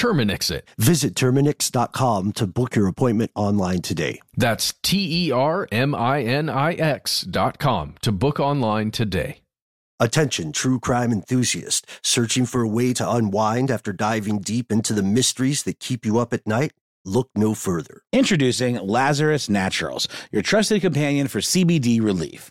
Terminix it. Visit Terminix.com to book your appointment online today. That's T E R M I N I X dot com to book online today. Attention, true crime enthusiast, searching for a way to unwind after diving deep into the mysteries that keep you up at night? Look no further. Introducing Lazarus Naturals, your trusted companion for CBD relief.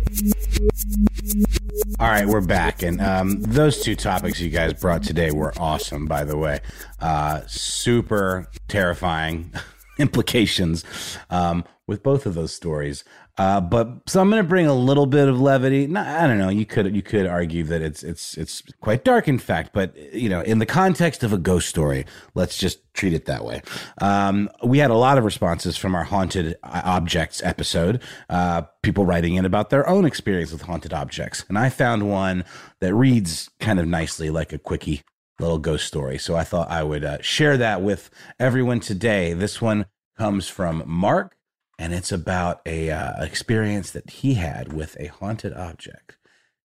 All right, we're back, and um, those two topics you guys brought today were awesome. By the way, uh, super terrifying implications um, with both of those stories. Uh, but so I'm going to bring a little bit of levity. No, I don't know. You could you could argue that it's it's it's quite dark, in fact. But you know, in the context of a ghost story, let's just treat it that way. Um, we had a lot of responses from our haunted uh, objects episode. Uh, people writing in about their own experience with haunted objects, and I found one that reads kind of nicely, like a quickie little ghost story. So I thought I would uh, share that with everyone today. This one comes from Mark and it's about a uh, experience that he had with a haunted object.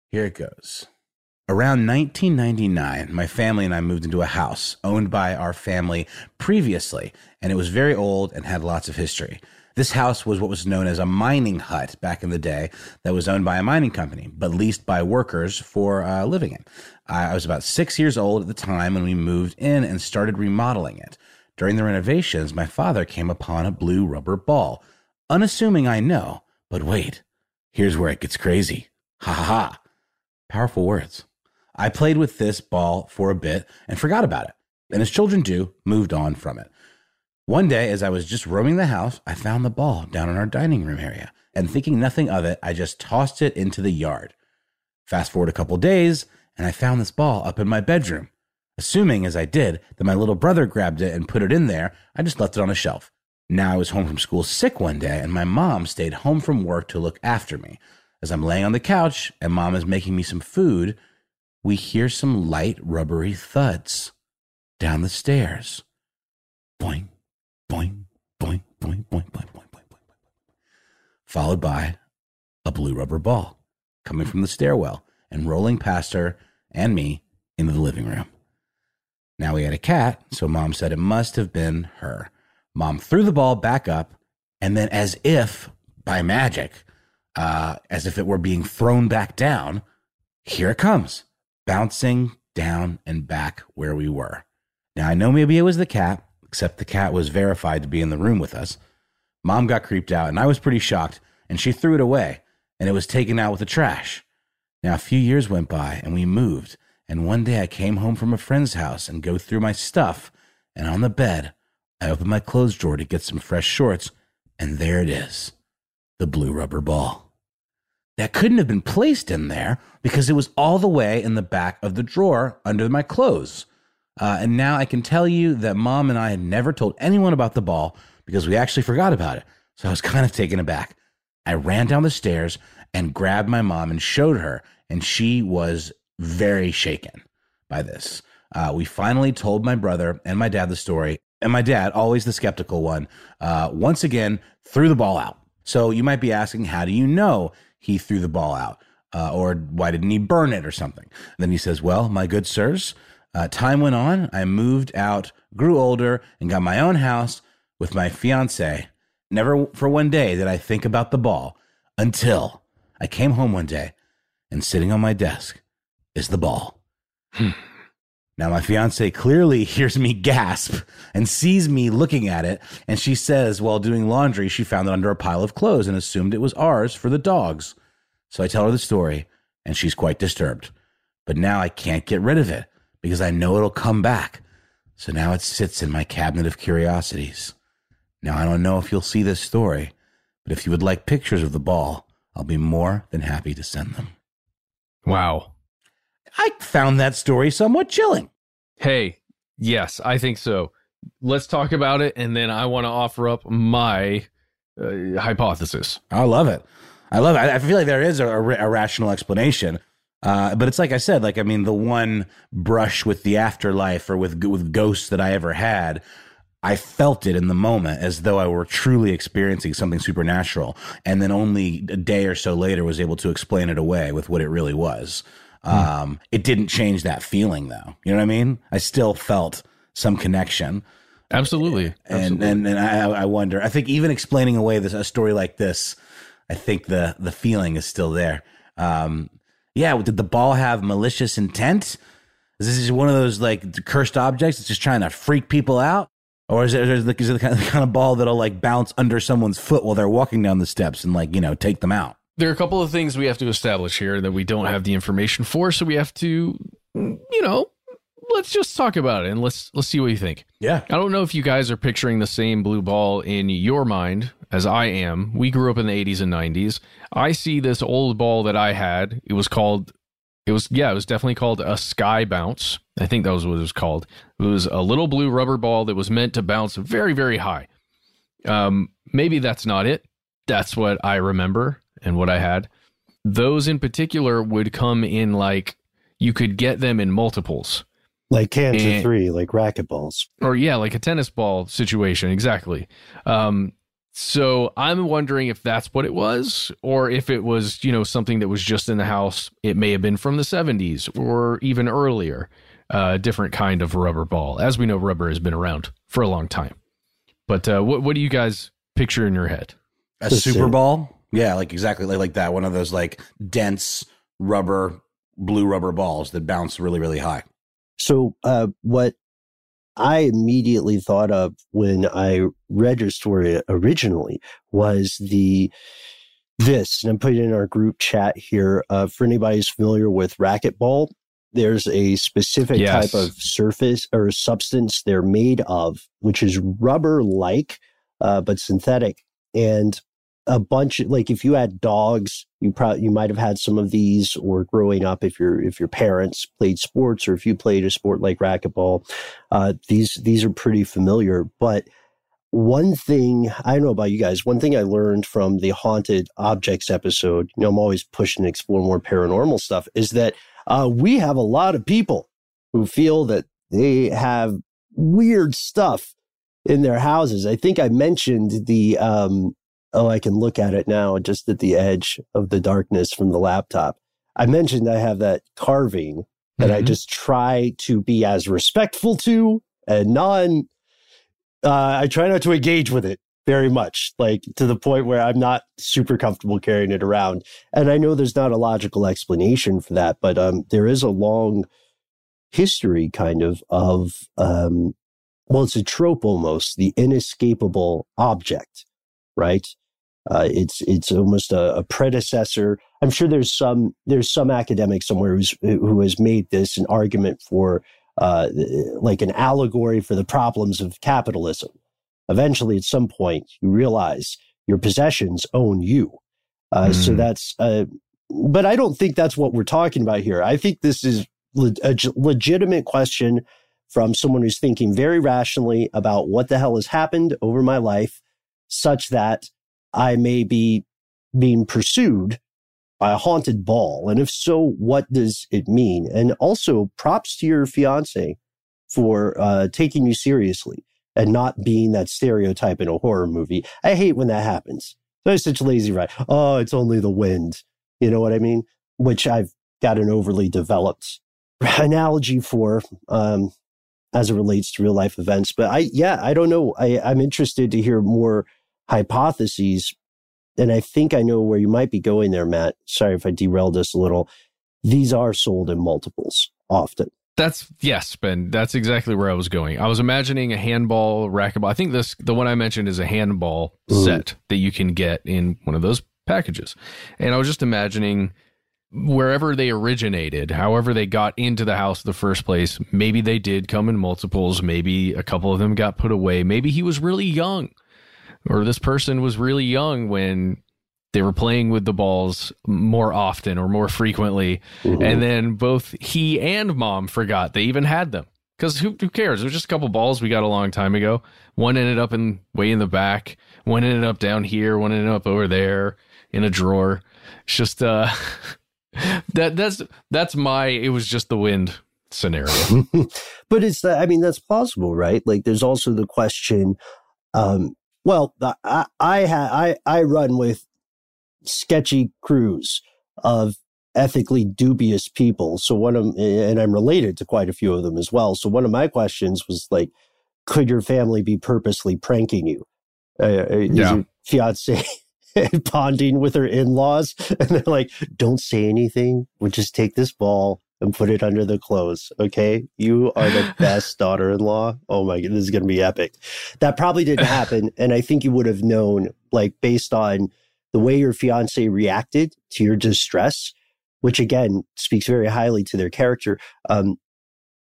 Here it goes. Around 1999, my family and I moved into a house owned by our family previously, and it was very old and had lots of history. This house was what was known as a mining hut back in the day that was owned by a mining company, but leased by workers for uh, living in. I was about six years old at the time when we moved in and started remodeling it. During the renovations, my father came upon a blue rubber ball unassuming I know, but wait, here's where it gets crazy. Ha ha ha. Powerful words. I played with this ball for a bit and forgot about it, and as children do, moved on from it. One day, as I was just roaming the house, I found the ball down in our dining room area, and thinking nothing of it, I just tossed it into the yard. Fast forward a couple days, and I found this ball up in my bedroom. Assuming, as I did, that my little brother grabbed it and put it in there, I just left it on a shelf. Now I was home from school sick one day, and my mom stayed home from work to look after me. As I'm laying on the couch and mom is making me some food, we hear some light, rubbery thuds down the stairs. Boing, boing, boing, boing, boing, boing, boing, boing, boing, boing, followed by a blue rubber ball coming from the stairwell and rolling past her and me into the living room. Now we had a cat, so mom said it must have been her. Mom threw the ball back up, and then, as if by magic, uh, as if it were being thrown back down, here it comes, bouncing down and back where we were. Now, I know maybe it was the cat, except the cat was verified to be in the room with us. Mom got creeped out, and I was pretty shocked, and she threw it away, and it was taken out with the trash. Now, a few years went by, and we moved, and one day I came home from a friend's house and go through my stuff, and on the bed, I open my clothes drawer to get some fresh shorts, and there it is the blue rubber ball. That couldn't have been placed in there because it was all the way in the back of the drawer under my clothes. Uh, and now I can tell you that mom and I had never told anyone about the ball because we actually forgot about it. So I was kind of taken aback. I ran down the stairs and grabbed my mom and showed her, and she was very shaken by this. Uh, we finally told my brother and my dad the story, And my dad, always the skeptical one, uh, once again threw the ball out. So you might be asking, how do you know he threw the ball out? Uh, or why didn't he burn it or something? And then he says, well, my good sirs, uh, time went on. I moved out, grew older, and got my own house with my fiance. Never for one day did I think about the ball until I came home one day and sitting on my desk is the ball. Now, my fiance clearly hears me gasp and sees me looking at it. And she says, while doing laundry, she found it under a pile of clothes and assumed it was ours for the dogs. So I tell her the story, and she's quite disturbed. But now I can't get rid of it because I know it'll come back. So now it sits in my cabinet of curiosities. Now, I don't know if you'll see this story, but if you would like pictures of the ball, I'll be more than happy to send them. Wow. I found that story somewhat chilling. Hey, yes, I think so. Let's talk about it, and then I want to offer up my uh, hypothesis. I love it. I love it. I feel like there is a, a a rational explanation. Uh, but it's like I said, like, I mean, the one brush with the afterlife or with, with ghosts that I ever had, I felt it in the moment as though I were truly experiencing something supernatural. And then only a day or so later was able to explain it away with what it really was. Um, it didn't change that feeling though. You know what I mean? I still felt some connection. Absolutely. And, and, and I, I wonder, I think even explaining away this, a story like this, I think the, the feeling is still there. Um, yeah. Did the ball have malicious intent? Is this just one of those like cursed objects that's just trying to freak people out? Or is it, is it, is it the, kind of, the kind of ball that'll like bounce under someone's foot while they're walking down the steps and like, you know, take them out? There are a couple of things we have to establish here that we don't have the information for, so we have to, you know, let's just talk about it and let's let's see what you think. Yeah. I don't know if you guys are picturing the same blue ball in your mind as I am. We grew up in the 80s and 90s. I see this old ball that I had. It was called it was yeah, it was definitely called a sky bounce. I think that was what it was called. It was a little blue rubber ball that was meant to bounce very very high. Um maybe that's not it. That's what I remember and what I had. Those in particular would come in like you could get them in multiples. Like cans Eh. of three, like racquetballs. or yeah, like a tennis ball situation, exactly. Um, so I'm wondering if that's what it was, or if it was, you know, something that was just in the house. It may have been from the 70s or even earlier, a different kind of rubber ball. As we know, rubber has been around for a long time. But uh, what what do you guys picture in your head? A super same. ball? Yeah, like exactly like, like that. One of those like dense rubber, blue rubber balls that bounce really, really high. So, uh, what I immediately thought of when I read your story originally was the this, and I'm putting it in our group chat here. Uh, for anybody who's familiar with racquetball, there's a specific Yes. type of surface or substance they're made of, which is rubber-like, uh, but synthetic, and a bunch of, like if you had dogs you probably you might have had some of these or growing up if your if your parents played sports or if you played a sport like racquetball uh, these these are pretty familiar. But one thing i don't know about you guys one thing i learned from the haunted objects episode you know i'm always pushing to explore more paranormal stuff is that uh, we have a lot of people who feel that they have weird stuff in their houses. I think i mentioned the um, oh, I can look at it now just at the edge of the darkness from the laptop. I mentioned I have that carving that I Mhm. just try to be as respectful to and non, uh, I try not to engage with it very much, like to the point where I'm not super comfortable carrying it around. And I know there's not a logical explanation for that, but um, there is a long history kind of of, um, well, it's a trope almost, the inescapable object, right? Uh, it's it's almost a, a predecessor. I'm sure there's some there's some academic somewhere who's who has made this an argument for uh, like an allegory for the problems of capitalism. Eventually, at some point, you realize your possessions own you. Uh, So Hmm. that's, uh, but I don't think that's what we're talking about here. I think this is le- a legitimate question from someone who's thinking very rationally about what the hell has happened over my life, such that I may be being pursued by a haunted ball? And if so, what does it mean? And also, props to your fiance for uh, taking you seriously. and not being that stereotype in a horror movie. I hate when that happens. There's such lazy right. Oh, it's only the wind. You know what I mean? Which I've got an overly developed analogy for um, as it relates to real life events. But I, yeah, I don't know. I, I'm interested to hear more hypotheses. And I think I know where you might be going there, Matt. Sorry if I derailed us a little. These are sold in multiples often. That's yes, Ben. That's exactly where I was going. I was imagining a handball racquetball. I think this the one I mentioned is a handball mm. set that you can get in one of those packages. And I was just imagining wherever they originated, however they got into the house in the first place, maybe they did come in multiples, maybe a couple of them got put away, maybe he was really young or this person was really young when they were playing with the balls more often or more frequently. Mm-hmm. and then both he and mom forgot they even had them. Because who, who cares? It was just a couple balls we got a long time ago. One ended up in way in the back. One ended up down here. One ended up over there in a drawer. It's just uh that that's that's my it was just the wind scenario. But it's i mean that's plausible right? Like there's also the question um well i i ha, i i run with sketchy crews of ethically dubious people. So one of and i'm related to quite a few of them as well. So one of my questions was like could your family be purposely pranking you? Uh, uh is yeah. your fiance bonding with her in-laws? And they're like don't say anything. We'll just take this ball and put it under the clothes okay? You are the best daughter-in-law. Oh my god this is going to be epic. That probably didn't happen and i think you would have known like based on the way your fiance reacted to your distress which again speaks very highly to their character um,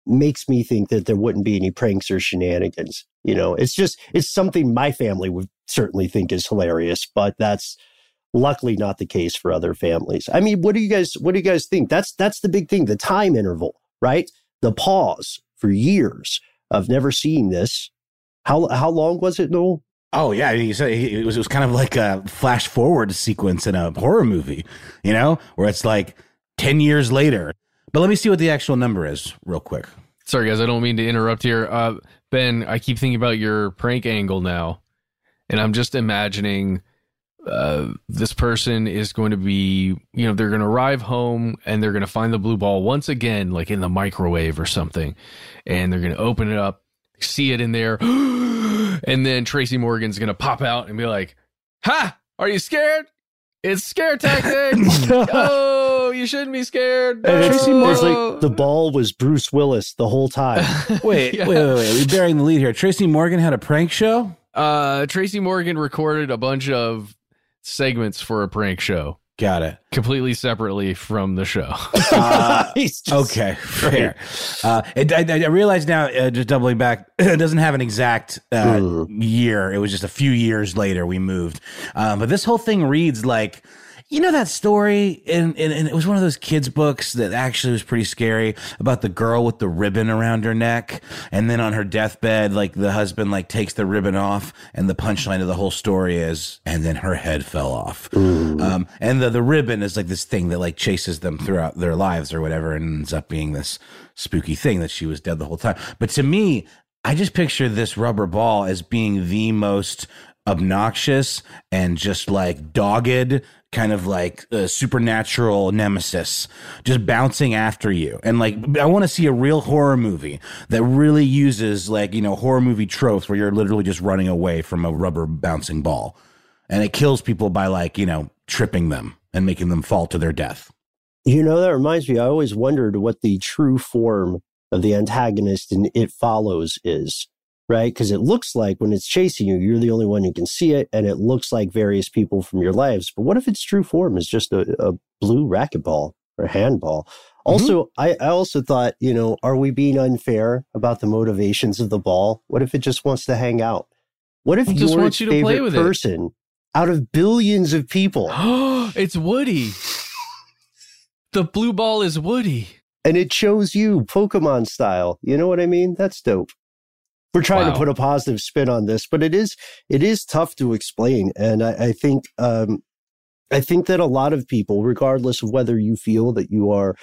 makes me think that there wouldn't be any pranks or shenanigans. You know, it's just, it's something my family would certainly think is hilarious, but that's luckily not the case for other families. I mean, what do you guys, what do you guys think? That's, that's the big thing, the time interval, right? The pause for years of never seeing this. How, how long was it, Noel? Oh yeah, he said it was it was kind of like a flash forward sequence in a horror movie, you know, where it's like ten years later. But let me see what the actual number is, real quick. Sorry, guys, I don't mean to interrupt here. Uh, ben, I keep thinking about your prank angle now, and I'm just imagining uh, this person is going to be, you know, they're going to arrive home and they're going to find the blue ball once again, like in the microwave or something, and they're going to open it up, see it in there, and then Tracy Morgan's going to pop out and be like, "Ha! Are you scared? It's scare tactics. oh, you shouldn't be scared. No. Tracy like the ball was Bruce Willis the whole time. wait, yeah. wait, wait, wait. We're burying the lead here. Tracy Morgan had a prank show. Uh, Tracy Morgan recorded a bunch of segments for a prank show. Got it. Completely separately from the show. Uh, okay, fair. Uh, it, I, I, realize now, uh, just doubling back, it doesn't have an exact uh, year. It was just a few years later we moved. Um, but this whole thing reads like you know that story, and, and, and, it was one of those kids' books that actually was pretty scary about the girl with the ribbon around her neck, and then on her deathbed, like the husband like takes the ribbon off, and the punchline of the whole story is, and then her head fell off. Um, and the the ribbon is like this thing that like chases them throughout their lives or whatever, and ends up being this spooky thing that she was dead the whole time. But to me, I just picture this rubber ball as being the most obnoxious and just like dogged kind of like a supernatural nemesis just bouncing after you. And like, I want to see a real horror movie that really uses like, you know, horror movie tropes where you're literally just running away from a rubber bouncing ball and it kills people by like, you know, tripping them and making them fall to their death. You know, that reminds me, I always wondered what the true form of the antagonist in It Follows is right? Because it looks like when it's chasing you, you're the only one who can see it, and it looks like various people from your lives. But what if its true form is just a, a blue racquetball or handball? Mm-hmm. Also, mm-hmm. I, I also thought, you know, are we being unfair about the motivations of the ball? What if it just wants to hang out? What if it just wants you to play with person it. out of billions of people? it's Woody. The blue ball is Woody. And it chose you Pokemon style. You know what I mean? That's dope we're trying wow. to put a positive spin on this, but it is it is tough to explain, and I, I think um, I think that a lot of people, regardless of whether you feel that you are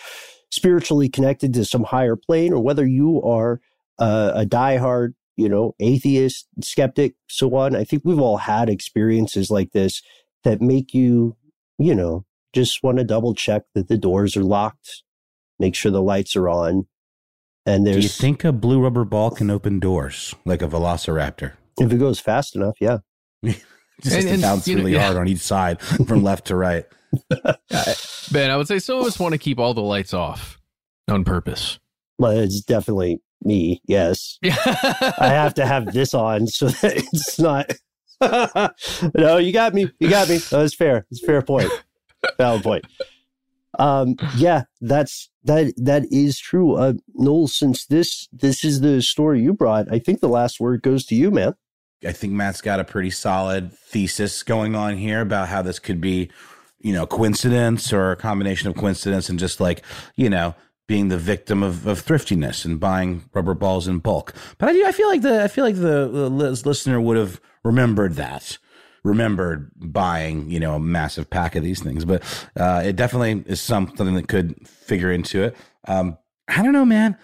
spiritually connected to some higher plane or whether you are uh, a diehard you know, atheist, skeptic, so on. I think we've all had experiences like this that make you, you know, just want to double check that the doors are locked, make sure the lights are on. And Do you think a blue rubber ball can open doors like a velociraptor? if it goes fast enough, yeah. Just And- and, bounce you know, really yeah. hard on each side from left to right. Ben, I would say some of us want to keep all the lights off on purpose. Well, it's definitely me. Yes. I have to have this on so that it's not. no, you got me. You got me. That's fair. It's a fair point. Valid point. Um, yeah, that's that. That is true. Uh, Noel, since this this is the story you brought, I think the last word goes to you, man. I think Matt's got a pretty solid thesis going on here about how this could be, you know, coincidence or a combination of coincidence and just like, you know, being the victim of, of thriftiness and buying rubber balls in bulk. But I do, I feel like the, I feel like the, the listener would have remembered that, remembered buying, you know, a massive pack of these things. But uh, it definitely is something that could figure into it. Um, I don't know, man.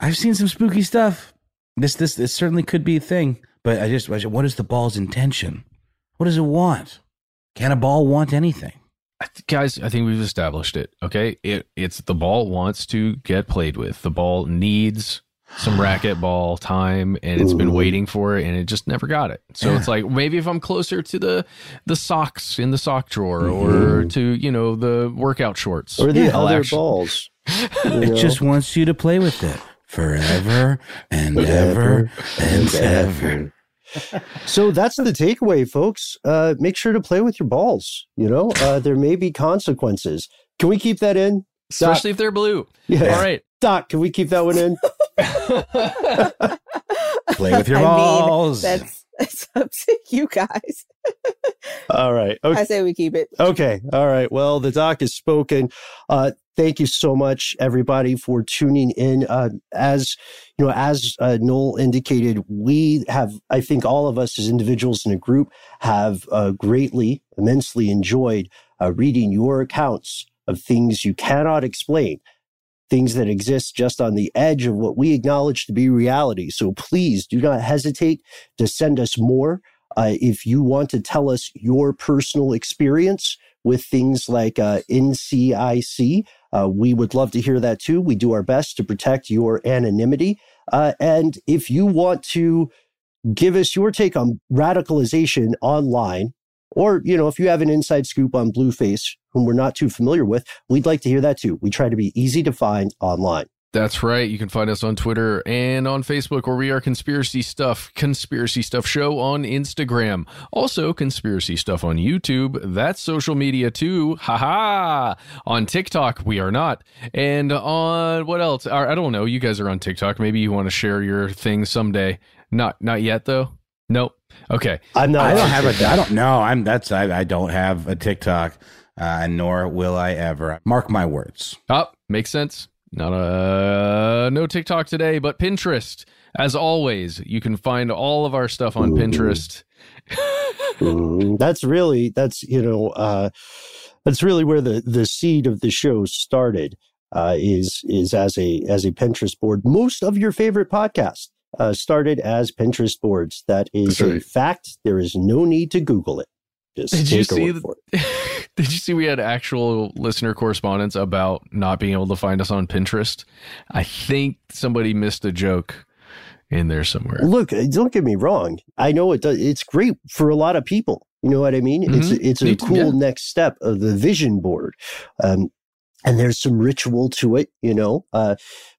I've seen some spooky stuff. This, this, this certainly could be a thing. But I just, what is the ball's intention? What does it want? Can a ball want anything? Guys, I think we've established it. Okay, it it's the ball wants to get played with. The ball needs some racquetball time, and it's been waiting for it, and it just never got it. So Yeah. it's like maybe if I'm closer to the the socks in the sock drawer, or to you know the workout shorts, Or the Yeah, other actu- balls. you It know? just wants you to play with it forever and ever and ever. So that's the takeaway, folks. Uh, make sure to play with your balls. You know, uh, there may be consequences. Can we keep that in? especially if they're blue. Yeah. All right. Doc, can we keep that one in? Play with your I mean, balls. That's it's up to you guys. All right. Okay. I say we keep it. Okay. All right. Well, the doc has spoken. Uh, thank you so much, everybody, for tuning in. Uh, as you know, as uh, Noel indicated, we have, I think, all of us as individuals in a group have uh, greatly, immensely enjoyed uh, reading your accounts of things you cannot explain. Things that exist just on the edge of what we acknowledge to be reality. So please do not hesitate to send us more. Uh, if you want to tell us your personal experience with things like uh, NCIC, uh, we would love to hear that too. We do our best to protect your anonymity. Uh, and if you want to give us your take on radicalization online, or you know, if you have an inside scoop on Blueface, whom we're not too familiar with, we'd like to hear that too. We try to be easy to find online. That's right. You can find us on Twitter and on Facebook, where we are Conspiracy Stuff, Conspiracy Stuff Show on Instagram. Also, Conspiracy Stuff on YouTube. That's social media too. Ha ha. On TikTok, we are not. And on what else? I don't know. You guys are on TikTok. Maybe you want to share your thing someday. Not not yet though. Nope. Okay. I'm not. I don't on have a. TikTok. I don't know. I'm. That's. I. I don't have a TikTok, uh, nor will I ever. Mark my words. Oh, makes sense. Not a no TikTok today, but Pinterest. As always, you can find all of our stuff on Ooh. Pinterest. Mm, that's really that's you know uh, that's really where the the seed of the show started. Uh, is is as a as a Pinterest board. Most of your favorite podcasts uh, started as Pinterest boards. That is That's a fact. There is no need to Google it. Just Did you see the- Did you see we had actual listener correspondence about not being able to find us on Pinterest? I think somebody missed a joke in there somewhere. Look, uh, don't get me wrong. I know it does. It's great for a lot of people. You know what I mean? It's Mhm. it's a Me cool yeah. next step of the vision board, um, and there's some ritual to it. You know, uh,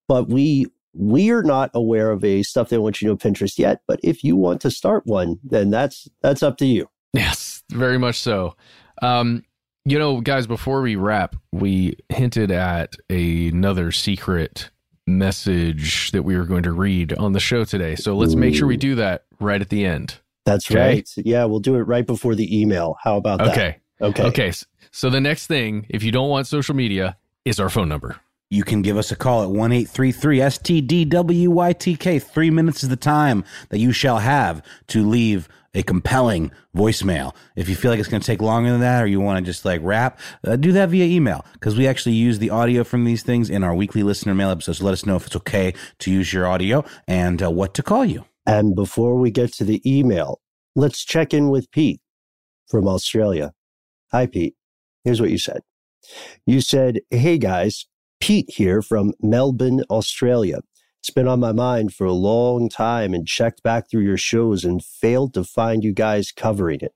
but we we are not aware of a stuff they want you to know Pinterest yet. But if you want to start one, then that's that's up to you. Yes, very much so. Um, you know, guys, before we wrap, we hinted at another secret message that we were going to read on the show today. So let's make sure we do that right at the end. That's Okay. right. Yeah, we'll do it right before the email. How about that? Okay. Okay. Okay. So the next thing, if you don't want social media, is our phone number. You can give us a call at one eight three three STDWYTK. Three minutes is the time that you shall have to leave a compelling voicemail. If you feel like it's going to take longer than that or you want to just like rap, uh, do that via email because we actually use the audio from these things in our weekly listener mail episodes. Let us know if it's okay to use your audio and uh, what to call you. And before we get to the email, let's check in with Pete from Australia. Hi, Pete. Here's what you said. You said, Hey guys, Pete here from Melbourne, Australia. It's been on my mind for a long time and checked back through your shows and failed to find you guys covering it.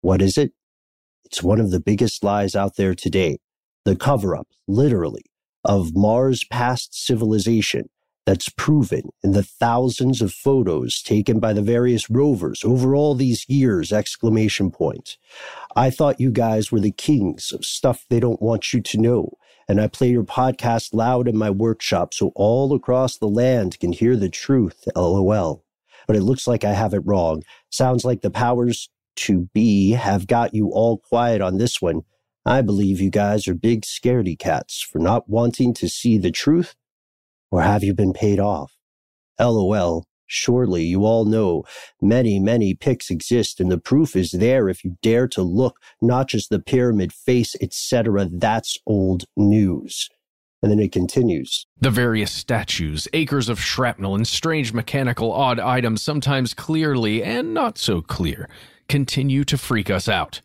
What is it? It's one of the biggest lies out there today. The cover up, literally, of Mars past civilization that's proven in the thousands of photos taken by the various rovers over all these years, exclamation point. I thought you guys were the kings of stuff they don't want you to know and I play your podcast loud in my workshop so all across the land can hear the truth, lol. But it looks like I have it wrong. Sounds like the powers to be have got you all quiet on this one. I believe you guys are big scaredy cats for not wanting to see the truth. Or have you been paid off? LOL. Surely you all know many, many pics exist and the proof is there if you dare to look, not just the pyramid face, etc. That's old news. And then it continues. The various statues, acres of shrapnel, and strange mechanical odd items, sometimes clearly and not so clear, continue to freak us out.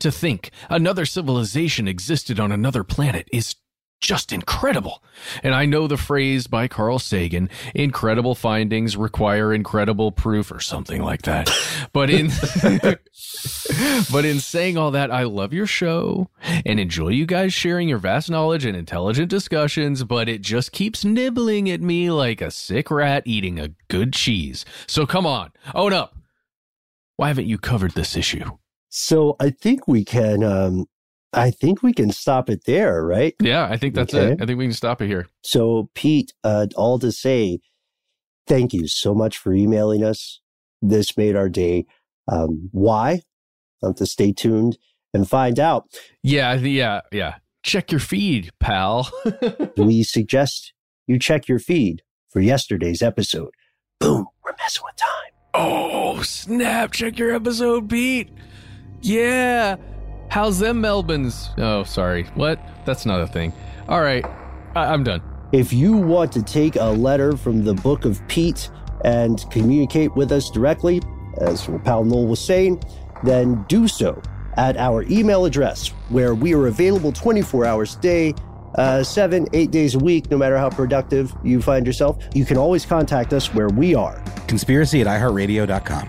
To think another civilization existed on another planet is just incredible. And I know the phrase by Carl Sagan, incredible findings require incredible proof or something like that. But in But in saying all that, I love your show and enjoy you guys sharing your vast knowledge and intelligent discussions, but it just keeps nibbling at me like a sick rat eating a good cheese. So come on, own up. Why haven't you covered this issue? So I think we can um I think we can stop it there, right? Yeah, I think that's Okay. it. I think we can stop it here. So, Pete, uh, all to say, thank you so much for emailing us. This made our day. Um, why? I'll have to stay tuned and find out. Yeah, yeah, yeah. Check your feed, pal. We suggest you check your feed for yesterday's episode. Boom, we're messing with time. oh, snap. Check your episode, Pete. Yeah. How's them Melbournes? Oh, sorry. What? That's not a thing. All right. I- I'm done. If you want to take a letter from the book of Pete and communicate with us directly, as your pal Noel was saying, then do so at our email address, where we are available 24 hours a day, uh, seven, eight days a week, no matter how productive you find yourself. You can always contact us where we are. Conspiracy at iHeartRadio.com.